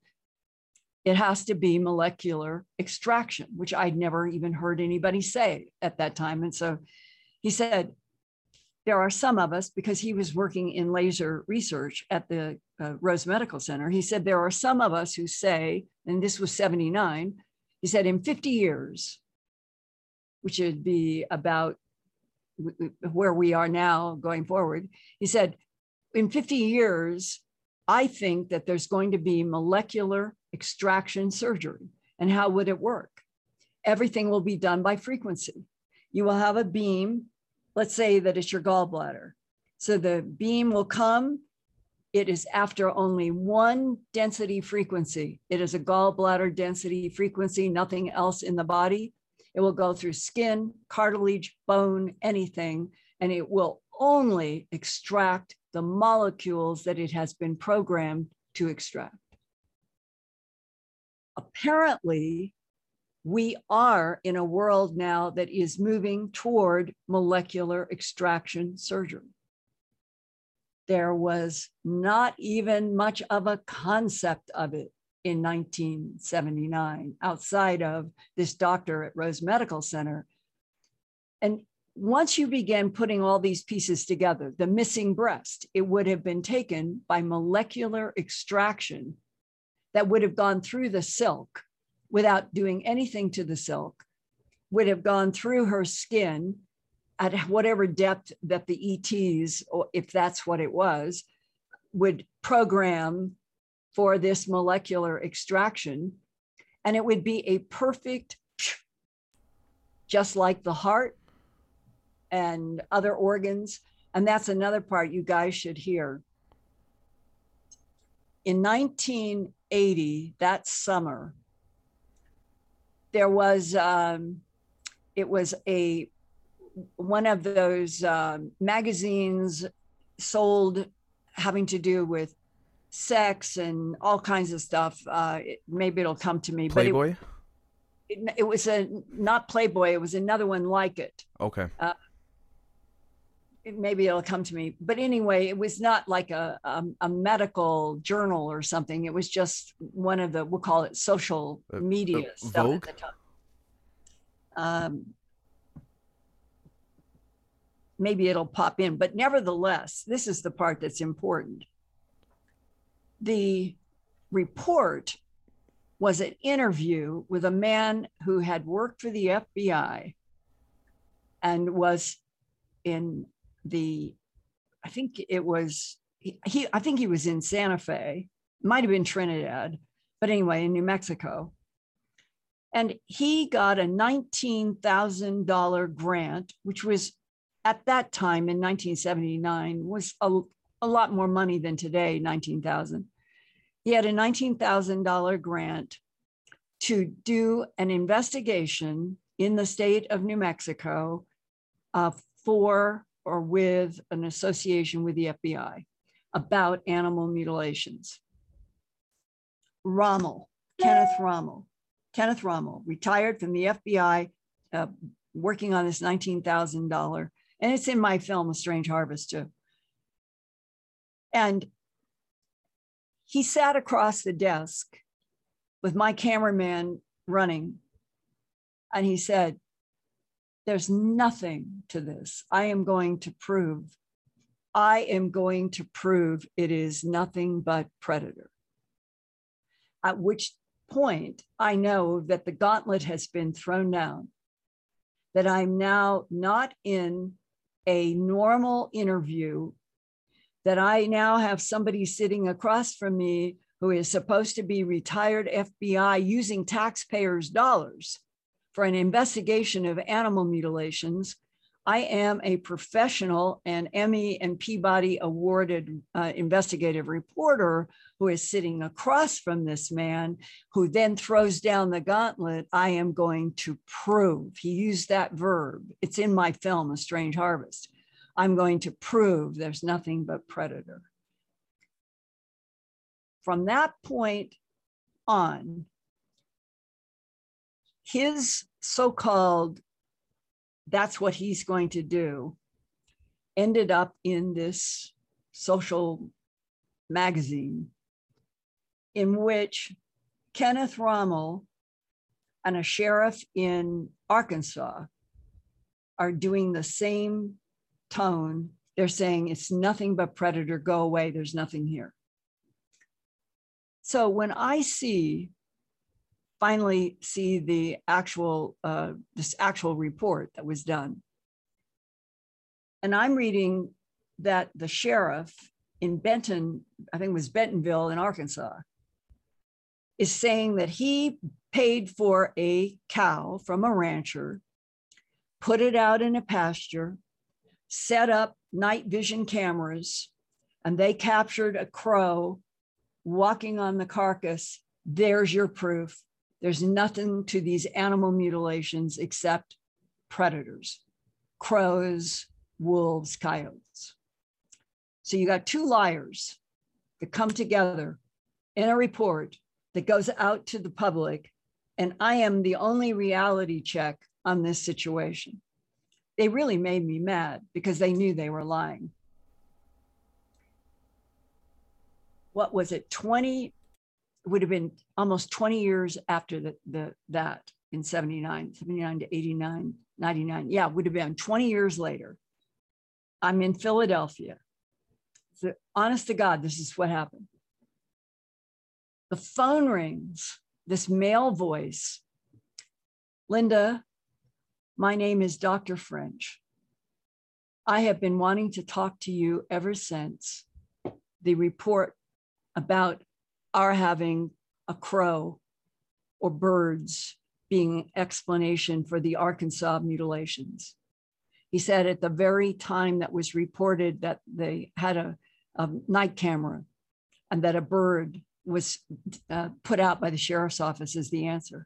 It has to be molecular extraction, which I'd never even heard anybody say at that time. And so he said, there are some of us, because he was working in laser research at the uh, Rose Medical Center, he said, there are some of us who say, and this was 79, he said, in 50 years, which would be about where we are now going forward, he said, in 50 years, I think that there's going to be molecular extraction surgery. And how would it work? Everything will be done by frequency. You will have a beam let's say that it's your gallbladder. So the beam will come. It is after only one density frequency. It is a gallbladder density frequency, nothing else in the body. It will go through skin, cartilage, bone, anything, and it will only extract the molecules that it has been programmed to extract. Apparently, we are in a world now that is moving toward molecular extraction surgery. There was not even much of a concept of it in 1979 outside of this doctor at Rose Medical Center. And once you began putting all these pieces together, the missing breast, it would have been taken by molecular extraction that would have gone through the silk without doing anything to the silk, would have gone through her skin at whatever depth that the ETs, or if that's what it was, would program for this molecular extraction. And it would be a perfect, just like the heart and other organs. And that's another part you guys should hear. In 1980, that summer, there was um, it was a one of those um, magazines sold having to do with sex and all kinds of stuff. Uh, it, maybe it'll come to me. Playboy. But it, it, it, was a not Playboy. It was another one like it. Okay. Uh, maybe it'll come to me. But anyway, it was not like a, a, a medical journal or something. It was just one of the we'll call it social uh, media uh, stuff Vogue? at the time. Um, maybe it'll pop in, but nevertheless, this is the part that's important. The report was an interview with a man who had worked for the FBI and was in the, I think it was, he, I think he was in Santa Fe, might have been Trinidad, but anyway, in New Mexico. And he got a $19,000 grant, which was at that time in 1979 was a, a lot more money than today, 19,000. He had a $19,000 grant to do an investigation in the state of New Mexico uh, for or with an association with the FBI about animal mutilations. Rommel, Kenneth Rommel, Kenneth Rommel, retired from the FBI, uh, working on this $19,000. And it's in my film, A Strange Harvest, too. And he sat across the desk with my cameraman running. And he said, there's nothing to this. I am going to prove, I am going to prove it is nothing but predator. At which point I know that the gauntlet has been thrown down, that I'm now not in a normal interview, that I now have somebody sitting across from me who is supposed to be retired FBI using taxpayers' dollars for an investigation of animal mutilations. I am a professional and Emmy and Peabody awarded uh, investigative reporter who is sitting across from this man, who then throws down the gauntlet. I am going to prove. He used that verb. It's in my film, A Strange Harvest. I'm going to prove there's nothing but predator. From that point on, his so-called that's what he's going to do ended up in this social magazine in which Kenneth Rommel and a sheriff in Arkansas are doing the same tone. They're saying it's nothing but predator, go away, there's nothing here. So when I see finally see the actual uh, this actual report that was done. And I'm reading that the sheriff in Benton, I think it was Bentonville in Arkansas, is saying that he paid for a cow from a rancher, put it out in a pasture, set up night vision cameras, and they captured a crow walking on the carcass. There's your proof There's nothing to these animal mutilations except predators, crows, wolves, coyotes. So you got two liars that come together in a report that goes out to the public. And I am the only reality check on this situation. They really made me mad because they knew they were lying. What was it, 20? Would have been almost 20 years after the, the that in 79, 79 to 89, 99. Yeah, would have been 20 years later. I'm in Philadelphia. So honest to God, this is what happened. The phone rings, this male voice. Linda, my name is Dr. French. I have been wanting to talk to you ever since the report about our having a crow or birds being explanation for the Arkansas mutilations. He said at the very time that was reported that they had a, a night camera and that a bird was uh, put out by the sheriff's office as the answer.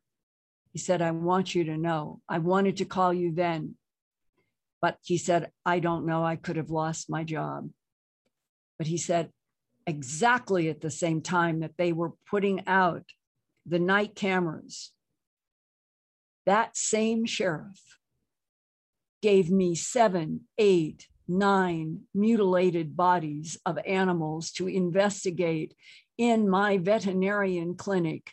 He said, I want you to know. I wanted to call you then, but he said, I don't know. I could have lost my job. But he said, exactly at the same time that they were putting out the night cameras, that same sheriff gave me seven, eight, nine mutilated bodies of animals to investigate in my veterinarian clinic.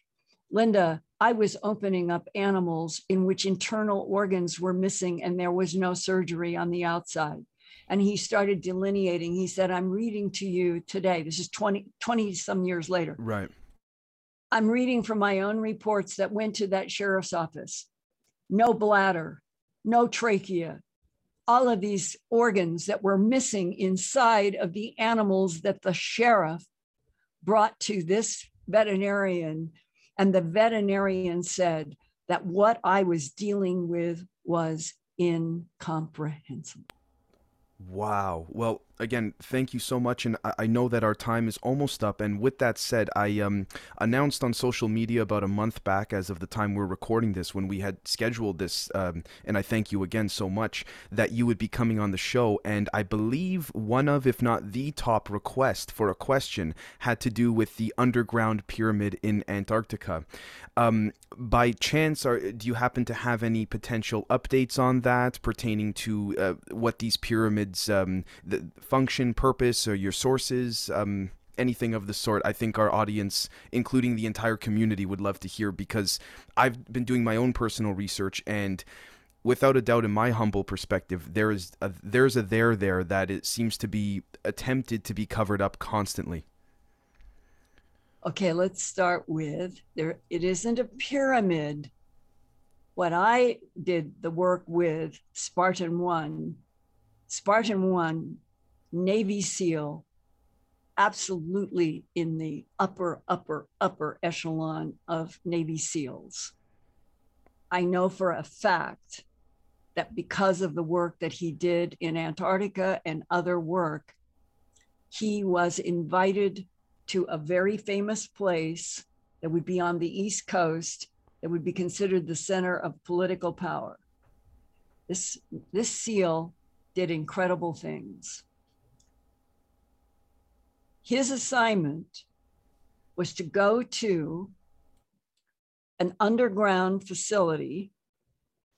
Linda, I was opening up animals in which internal organs were missing and there was no surgery on the outside. And he started delineating. He said, I'm reading to you today. This is 20, 20 some years later. Right. I'm reading from my own reports that went to that sheriff's office. No bladder, no trachea, all of these organs that were missing inside of the animals that the sheriff brought to this veterinarian. And the veterinarian said that what I was dealing with was incomprehensible. Wow. Well, again, thank you so much, and I, know that our time is almost up. And with that said, I um, announced on social media about a month back, as of the time we're recording this, when we had scheduled this, um, and I thank you again so much that you would be coming on the show. And I believe one of, if not the top request for a question had to do with the underground pyramid in Antarctica. Um, by chance, are, do you happen to have any potential updates on that pertaining to uh, what these pyramids, um, the function, purpose, or your sources? Um, anything of the sort, I think our audience, including the entire community, would love to hear because I've been doing my own personal research and without a doubt in my humble perspective there is a, there's a there there that it seems to be attempted to be covered up constantly Okay, let's start with there. It isn't a pyramid. What I did the work with Spartan One, Spartan One, Navy SEAL, absolutely in the upper, upper, upper echelon of Navy SEALs. I know for a fact that because of the work that he did in Antarctica and other work, he was invited to a very famous place that would be on the East Coast that would be considered the center of political power. This, this SEAL did incredible things. His assignment was to go to an underground facility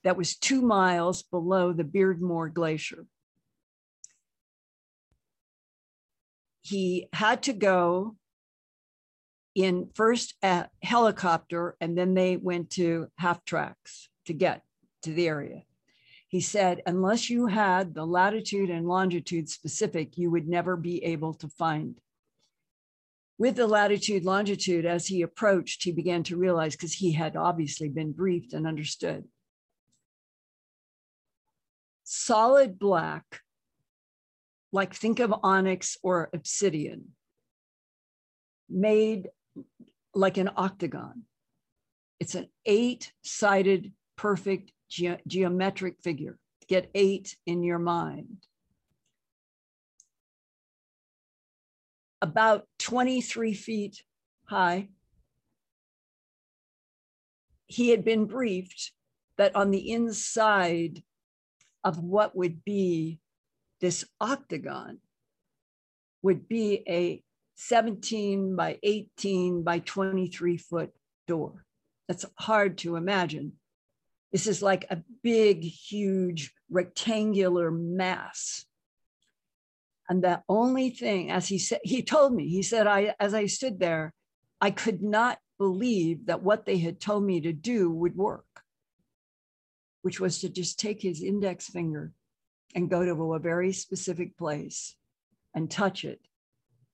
that was two miles below the Beardmore Glacier. he had to go in first a helicopter and then they went to half tracks to get to the area. He said, unless you had the latitude and longitude specific, you would never be able to find. With the latitude, longitude, as he approached, he began to realize because he had obviously been briefed and understood. Solid black like think of onyx or obsidian, made like an octagon. It's an eight sided, perfect ge- geometric figure. Get eight in your mind. About 23 feet high. he had been briefed that on the inside of what would be this octagon would be a 17 by 18 by 23 foot door. That's hard to imagine. This is like a big, huge rectangular mass. And the only thing, as he said, he told me, he said, I, as I stood there, I could not believe that what they had told me to do would work, which was to just take his index finger and go to a very specific place and touch it,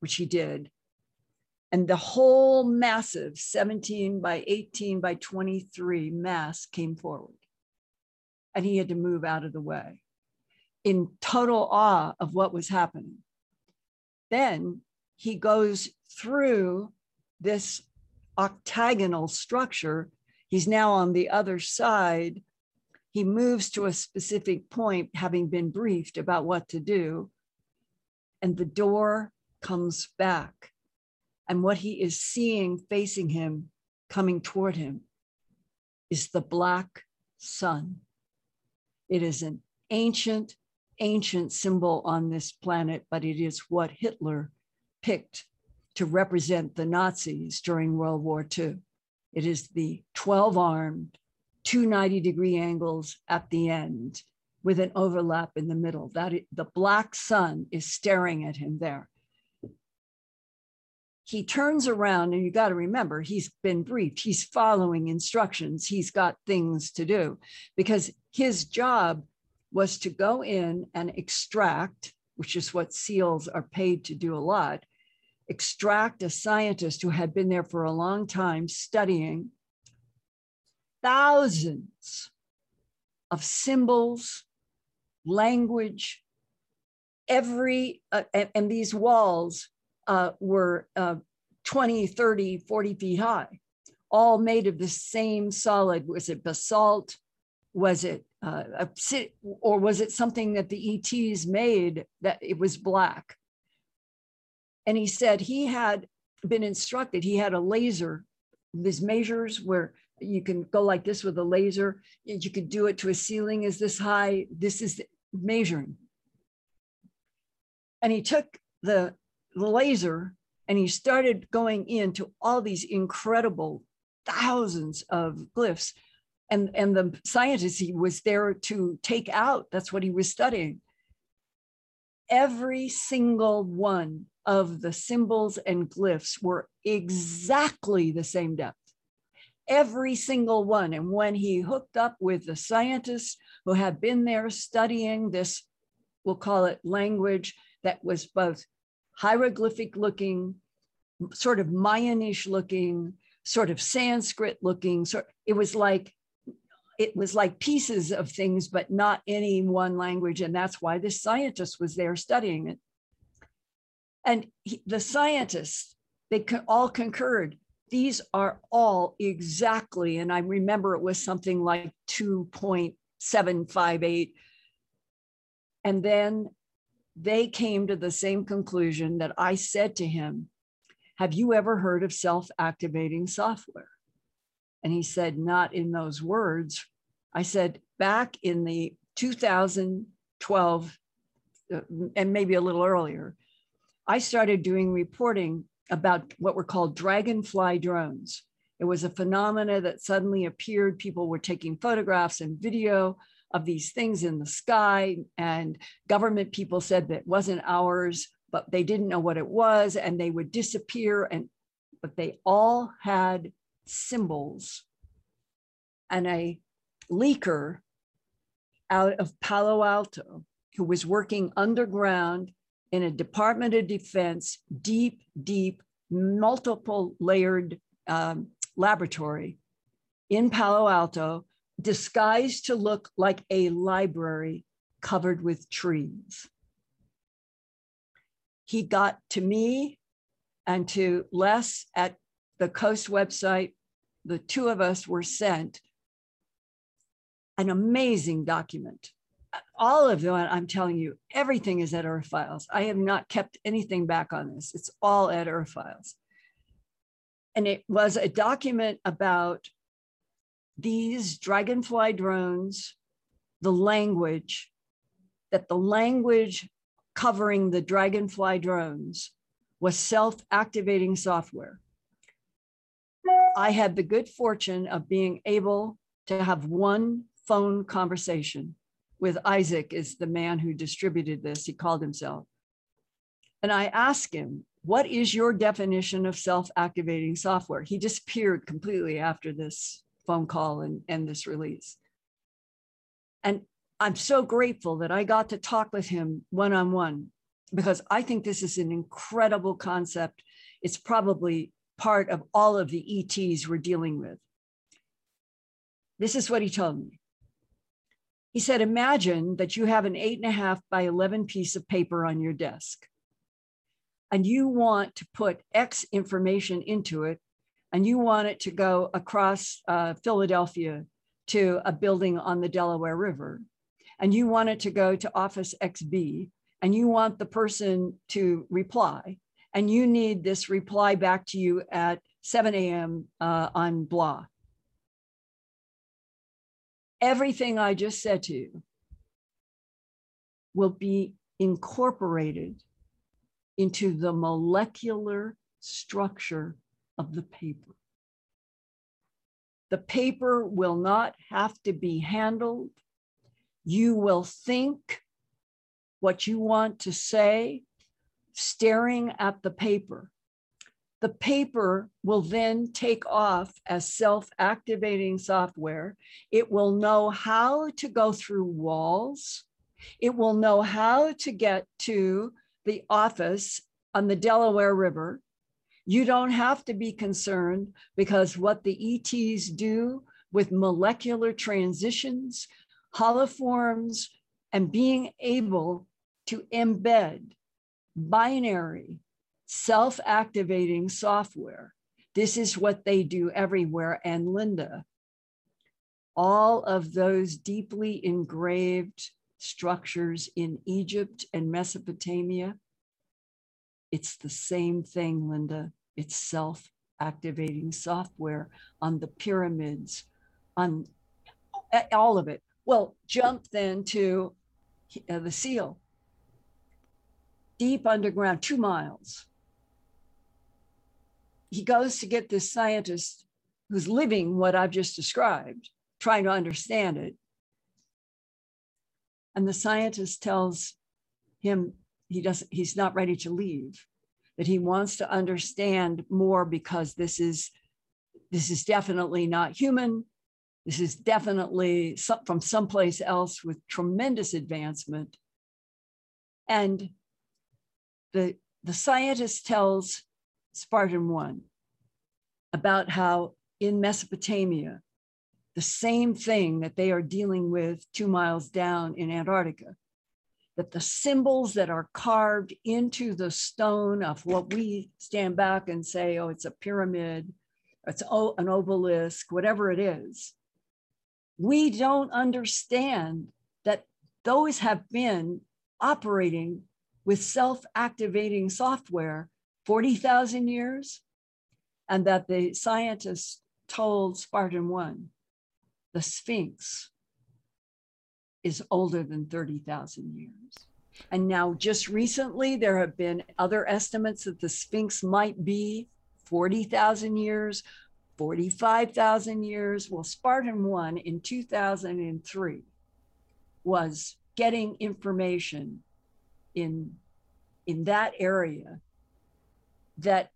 which he did. And the whole massive 17 by 18 by 23 mass came forward. And he had to move out of the way in total awe of what was happening. Then he goes through this octagonal structure. He's now on the other side. He moves to a specific point, having been briefed about what to do. And the door comes back. And what he is seeing facing him, coming toward him, is the black sun. It is an ancient, ancient symbol on this planet, but it is what Hitler picked to represent the Nazis during World War II. It is the 12 armed, two 90 degree angles at the end with an overlap in the middle. That the black sun is staring at him there. He turns around, and you got to remember, he's been briefed. He's following instructions. He's got things to do because his job was to go in and extract, which is what SEALs are paid to do a lot, extract a scientist who had been there for a long time studying thousands of symbols, language, every, uh, and, these walls uh, were uh, 20, 30, 40 feet high, all made of the same solid. Was it basalt? Was it uh, a, or was it something that the ETs made that it was black? And he said he had been instructed, he had a laser, these measures where you can go like this with a laser. You could do it to a ceiling is this high. This is measuring. And he took the, the laser and he started going into all these incredible thousands of glyphs. And, and the scientist he was there to take out, that's what he was studying. Every single one of the symbols and glyphs were exactly the same depth. Every single one. And when he hooked up with the scientists who had been there studying this, we'll call it language that was both hieroglyphic looking, sort of Mayanish looking, sort of Sanskrit looking, so it was like it was like pieces of things, but not any one language. And that's why this scientist was there studying it. And he, the scientists, they all concurred. These are all exactly, and I remember it was something like 2.758. And then they came to the same conclusion that I said to him, Have you ever heard of self activating software? And he said, Not in those words. I said, Back in the 2012, uh, and maybe a little earlier, I started doing reporting about what were called dragonfly drones. It was a phenomena that suddenly appeared. People were taking photographs and video of these things in the sky, and government people said that wasn't ours, but they didn't know what it was, and they would disappear. And but they all had symbols. And a leaker out of Palo Alto who was working underground in a Department of Defense deep, deep, multiple layered um, laboratory in Palo Alto, disguised to look like a library covered with trees. He got to me and to Les at the Coast website. The two of us were sent an amazing document all of them, I'm telling you, everything is at Earth Files. I have not kept anything back on this. It's all at Earth Files. And it was a document about these dragonfly drones, the language, that the language covering the dragonfly drones was self activating software. I had the good fortune of being able to have one phone conversation with Isaac, is the man who distributed this. He called himself. And I asked him, What is your definition of self activating software? He disappeared completely after this phone call and, and this release. And I'm so grateful that I got to talk with him one on one because I think this is an incredible concept. It's probably part of all of the ETs we're dealing with. This is what he told me. He said, Imagine that you have an eight and a half by 11 piece of paper on your desk, and you want to put X information into it, and you want it to go across uh, Philadelphia to a building on the Delaware River, and you want it to go to Office XB, and you want the person to reply, and you need this reply back to you at 7 a.m. Uh, on blah everything I just said to you will be incorporated into the molecular structure of the paper. The paper will not have to be handled. You will think what you want to say, staring at the paper the paper will then take off as self activating software. It will know how to go through walls. It will know how to get to the office on the Delaware River. You don't have to be concerned because what the ETs do with molecular transitions, holoforms, and being able to embed binary self activating software. This is what they do everywhere. And Linda, all of those deeply engraved structures in Egypt and Mesopotamia, it's the same thing, Linda. It's self activating software on the pyramids, on all of it. Well, jump then to uh, the seal, deep underground, two miles he goes to get this scientist who's living what I've just described, trying to understand it. And the scientist tells him he doesn't, he's not ready to leave, that he wants to understand more because this is this is definitely not human. This is definitely some, from someplace else with tremendous advancement. And the, the scientist tells Spartan 1 about how in Mesopotamia, the same thing that they are dealing with two miles down in Antarctica, that the symbols that are carved into the stone of what we stand back and say, oh, it's a pyramid, it's an obelisk, whatever it is, we don't understand that those have been operating with self activating software 40,000 years, and that the scientists told Spartan 1 the Sphinx is older than 30,000 years. And now, just recently, there have been other estimates that the Sphinx might be 40,000 years, 45,000 years. Well, Spartan 1 in 2003 was getting information in, in that area that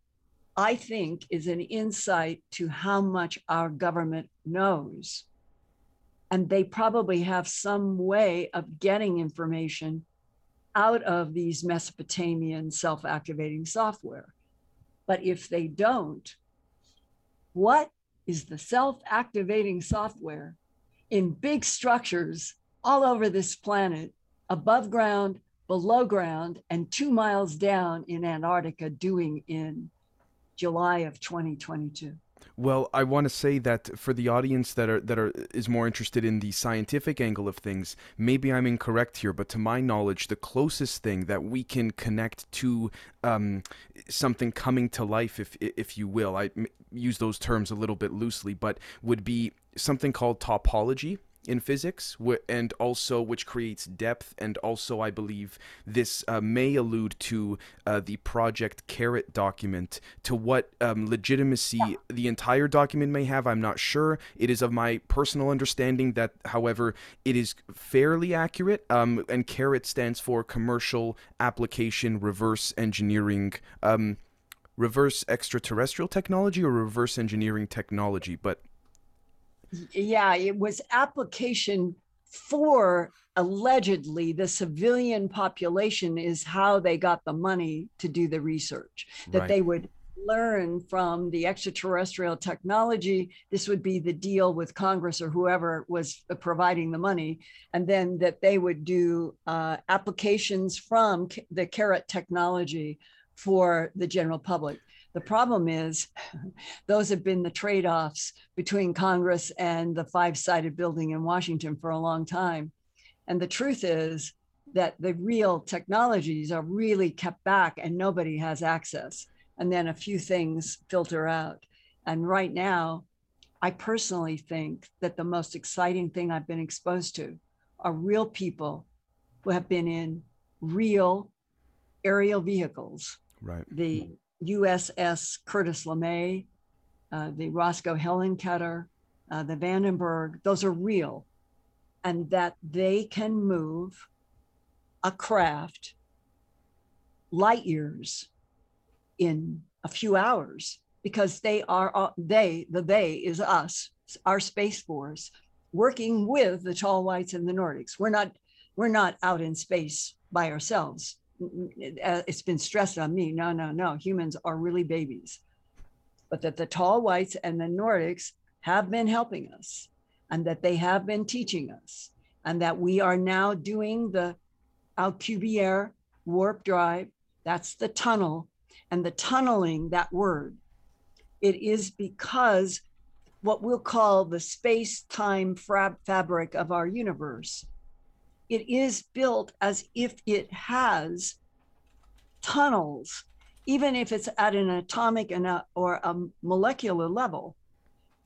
I think is an insight to how much our government knows. And they probably have some way of getting information out of these Mesopotamian self activating software. But if they don't, what is the self activating software in big structures all over this planet, above ground, below ground and two miles down in Antarctica doing in July of 2022? Well, I want to say that for the audience that are that are is more interested in the scientific angle of things, maybe I'm incorrect here, but to my knowledge, the closest thing that we can connect to um, something coming to life, if if you will, I use those terms a little bit loosely, but would be something called topology in physics, and also which creates depth, and also I believe this uh, may allude to uh, the Project CARET document. To what um, legitimacy yeah. the entire document may have, I'm not sure. It is of my personal understanding that, however, it is fairly accurate. Um, and CARET stands for Commercial Application Reverse Engineering. Um, reverse extraterrestrial technology or reverse engineering technology, but yeah, it was application for allegedly the civilian population is how they got the money to do the research. That right. they would learn from the extraterrestrial technology. This would be the deal with congress or whoever was providing the money. And then that they would do uh, applications from the CARET technology for the general public the problem is, those have been the trade offs between Congress and the five sided building in Washington for a long time. And the truth is that the real technologies are really kept back and nobody has access. And then a few things filter out. And right now, I personally think that the most exciting thing I've been exposed to are real people who have been in real aerial vehicles. Right. The USS Curtis LeMay, uh, the Roscoe Hillenkoetter, uh, the Vandenberg, those are real. And that they can move a craft light years in a few hours because they are, uh, they, the they is us, our Space Force, working with the tall whites and the Nordics. We're not, we're not out in space by ourselves uh, it's been stressed on me. No, no, no. Humans are really babies, but that the tall whites and the Nordics have been helping us, and that they have been teaching us, and that we are now doing the Alcubierre warp drive. That's the tunnel, and the tunneling. That word. It is because what we'll call the space-time fabric of our universe it is built as if it has tunnels, even if it's at an atomic and a, or a molecular level,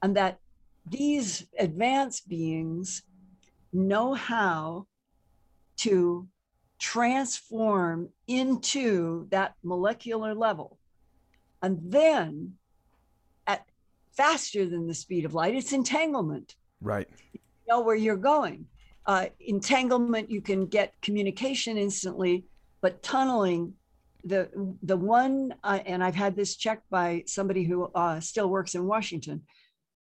and that these advanced beings know how to transform into that molecular level. And then at faster than the speed of light, it's entanglement. Right. You know where you're going uh, entanglement, you can get communication instantly, but tunneling, the the one, uh, and I've had this checked by somebody who uh, still works in Washington.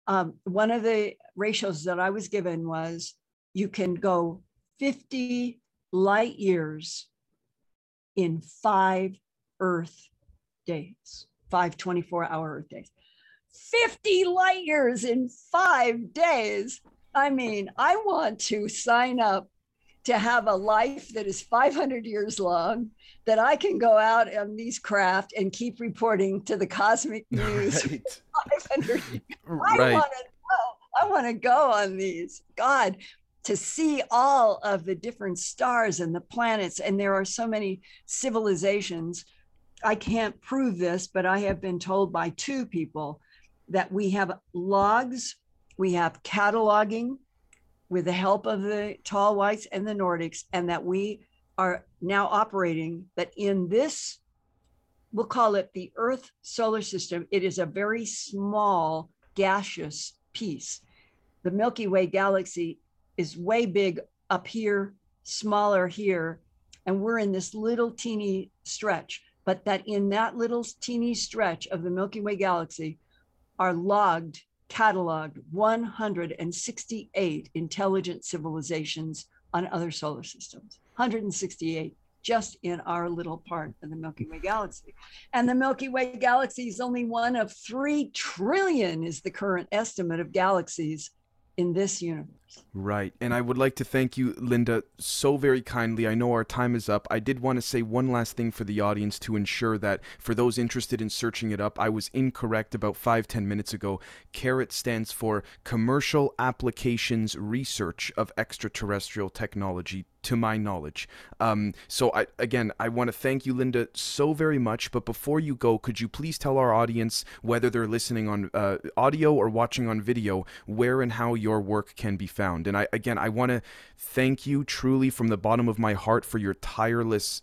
Um, one of the ratios that I was given was you can go 50 light years in five Earth days, five 24 hour Earth days. 50 light years in five days. I mean, I want to sign up to have a life that is 500 years long, that I can go out on these craft and keep reporting to the cosmic news. Right. 500 right. I want to go. I want to go on these. God, to see all of the different stars and the planets, and there are so many civilizations. I can't prove this, but I have been told by two people that we have logs we have cataloging with the help of the tall whites and the Nordics, and that we are now operating that in this, we'll call it the Earth solar system. It is a very small gaseous piece. The Milky Way galaxy is way big up here, smaller here, and we're in this little teeny stretch. But that in that little teeny stretch of the Milky Way galaxy are logged cataloged 168 intelligent civilizations on other solar systems. 168 just in our little part of the Milky Way galaxy. And the Milky Way galaxy is only one of 3 trillion, is the current estimate of galaxies in this universe. Right. And I would like to thank you, Linda, so very kindly. I know our time is up. I did want to say one last thing for the audience to ensure that for those interested in searching it up, I was incorrect about five, ten minutes ago. CARET stands for Commercial Applications Research of Extraterrestrial Technology to my knowledge. Um, so I again, I want to thank you, Linda, so very much. But before you go, could you please tell our audience whether they're listening on uh, audio or watching on video, where and how your work can be found? And I again, I want to thank you truly from the bottom of my heart for your tireless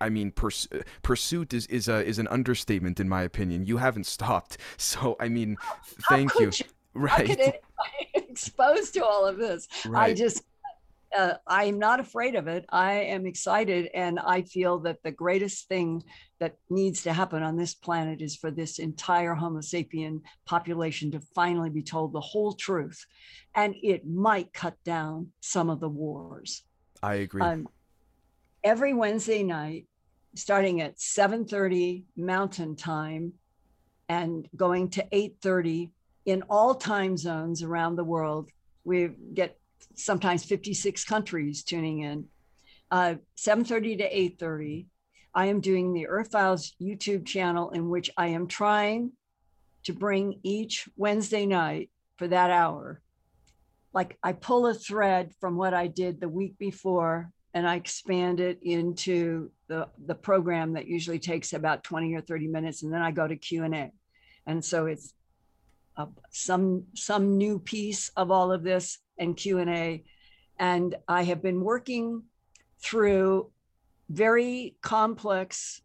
I mean, purs- pursuit is is a is an understatement in my opinion. You haven't stopped, so I mean, thank you. you. Right. How could exposed to all of this? Right. I just uh, I'm not afraid of it. I am excited, and I feel that the greatest thing that needs to happen on this planet is for this entire Homo sapien population to finally be told the whole truth, and it might cut down some of the wars. I agree. Um, every Wednesday night, starting at 7:30 Mountain Time, and going to 8:30 in all time zones around the world. We get sometimes 56 countries tuning in. Uh, 7:30 to 8:30, I am doing the Earth Files YouTube channel in which I am trying to bring each Wednesday night for that hour. Like I pull a thread from what I did the week before and I expand it into the, the program that usually takes about 20 or 30 minutes and then I go to Q&A. And so it's uh, some some new piece of all of this and Q&A and I have been working through very complex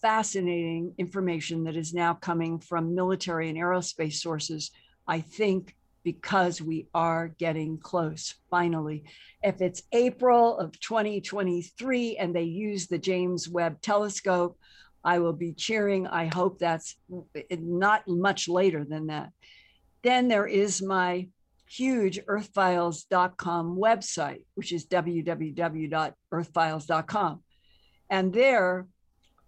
fascinating information that is now coming from military and aerospace sources I think because we are getting close finally if it's April of 2023 and they use the James Webb telescope I will be cheering. I hope that's not much later than that. Then there is my huge earthfiles.com website, which is www.earthfiles.com. And there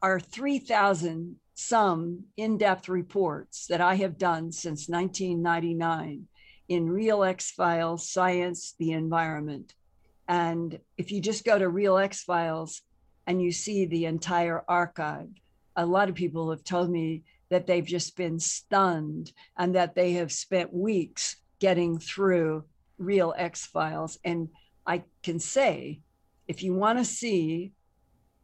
are 3,000 some in depth reports that I have done since 1999 in Real X Files, Science, the Environment. And if you just go to Real X Files and you see the entire archive, a lot of people have told me that they've just been stunned and that they have spent weeks getting through real X Files. And I can say, if you want to see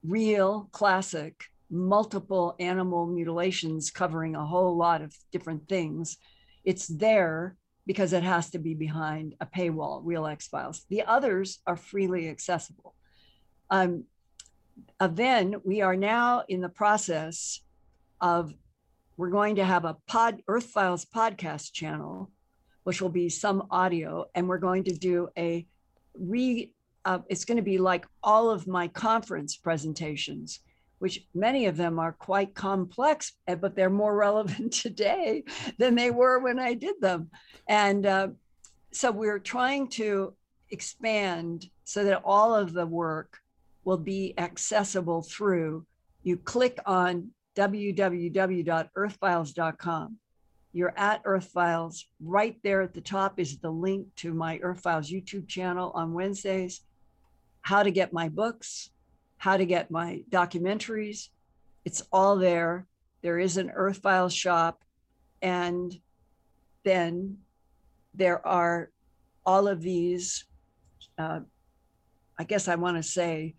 real classic multiple animal mutilations covering a whole lot of different things, it's there because it has to be behind a paywall, Real X Files. The others are freely accessible. Um, uh, then we are now in the process of we're going to have a pod earth files podcast channel which will be some audio and we're going to do a re uh, it's going to be like all of my conference presentations which many of them are quite complex eh, but they're more relevant today than they were when i did them and uh, so we're trying to expand so that all of the work will be accessible through you click on www.earthfiles.com. You're at Earthfiles. Right there at the top is the link to my Earthfiles YouTube channel on Wednesdays, how to get my books, how to get my documentaries. It's all there. There is an Earth Earthfiles shop. And then there are all of these, uh, I guess I want to say,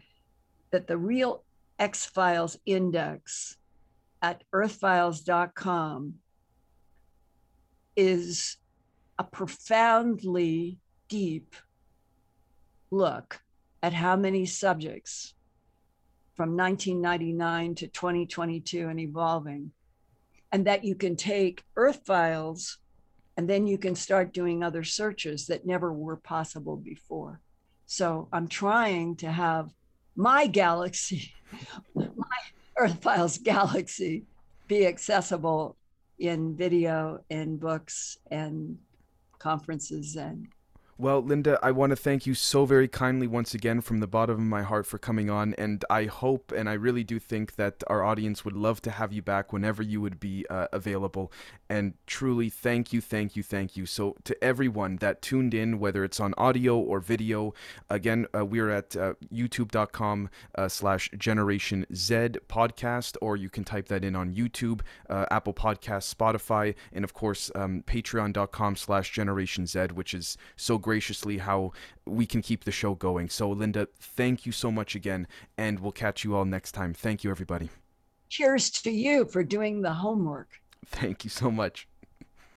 that the real X Files index at earthfiles.com is a profoundly deep look at how many subjects from 1999 to 2022 and evolving. And that you can take Earth Files and then you can start doing other searches that never were possible before. So I'm trying to have my galaxy, my Earth Files galaxy, be accessible in video and books and conferences and Well, Linda, I want to thank you so very kindly once again from the bottom of my heart for coming on. And I hope and I really do think that our audience would love to have you back whenever you would be uh, available. And truly, thank you, thank you, thank you. So, to everyone that tuned in, whether it's on audio or video, again, uh, we're at uh, youtube.com uh, slash Generation Z podcast, or you can type that in on YouTube, uh, Apple Podcasts, Spotify, and of course, um, patreon.com slash Generation Z, which is so graciously how we can keep the show going. So, Linda, thank you so much again, and we'll catch you all next time. Thank you, everybody. Cheers to you for doing the homework. Thank you so much.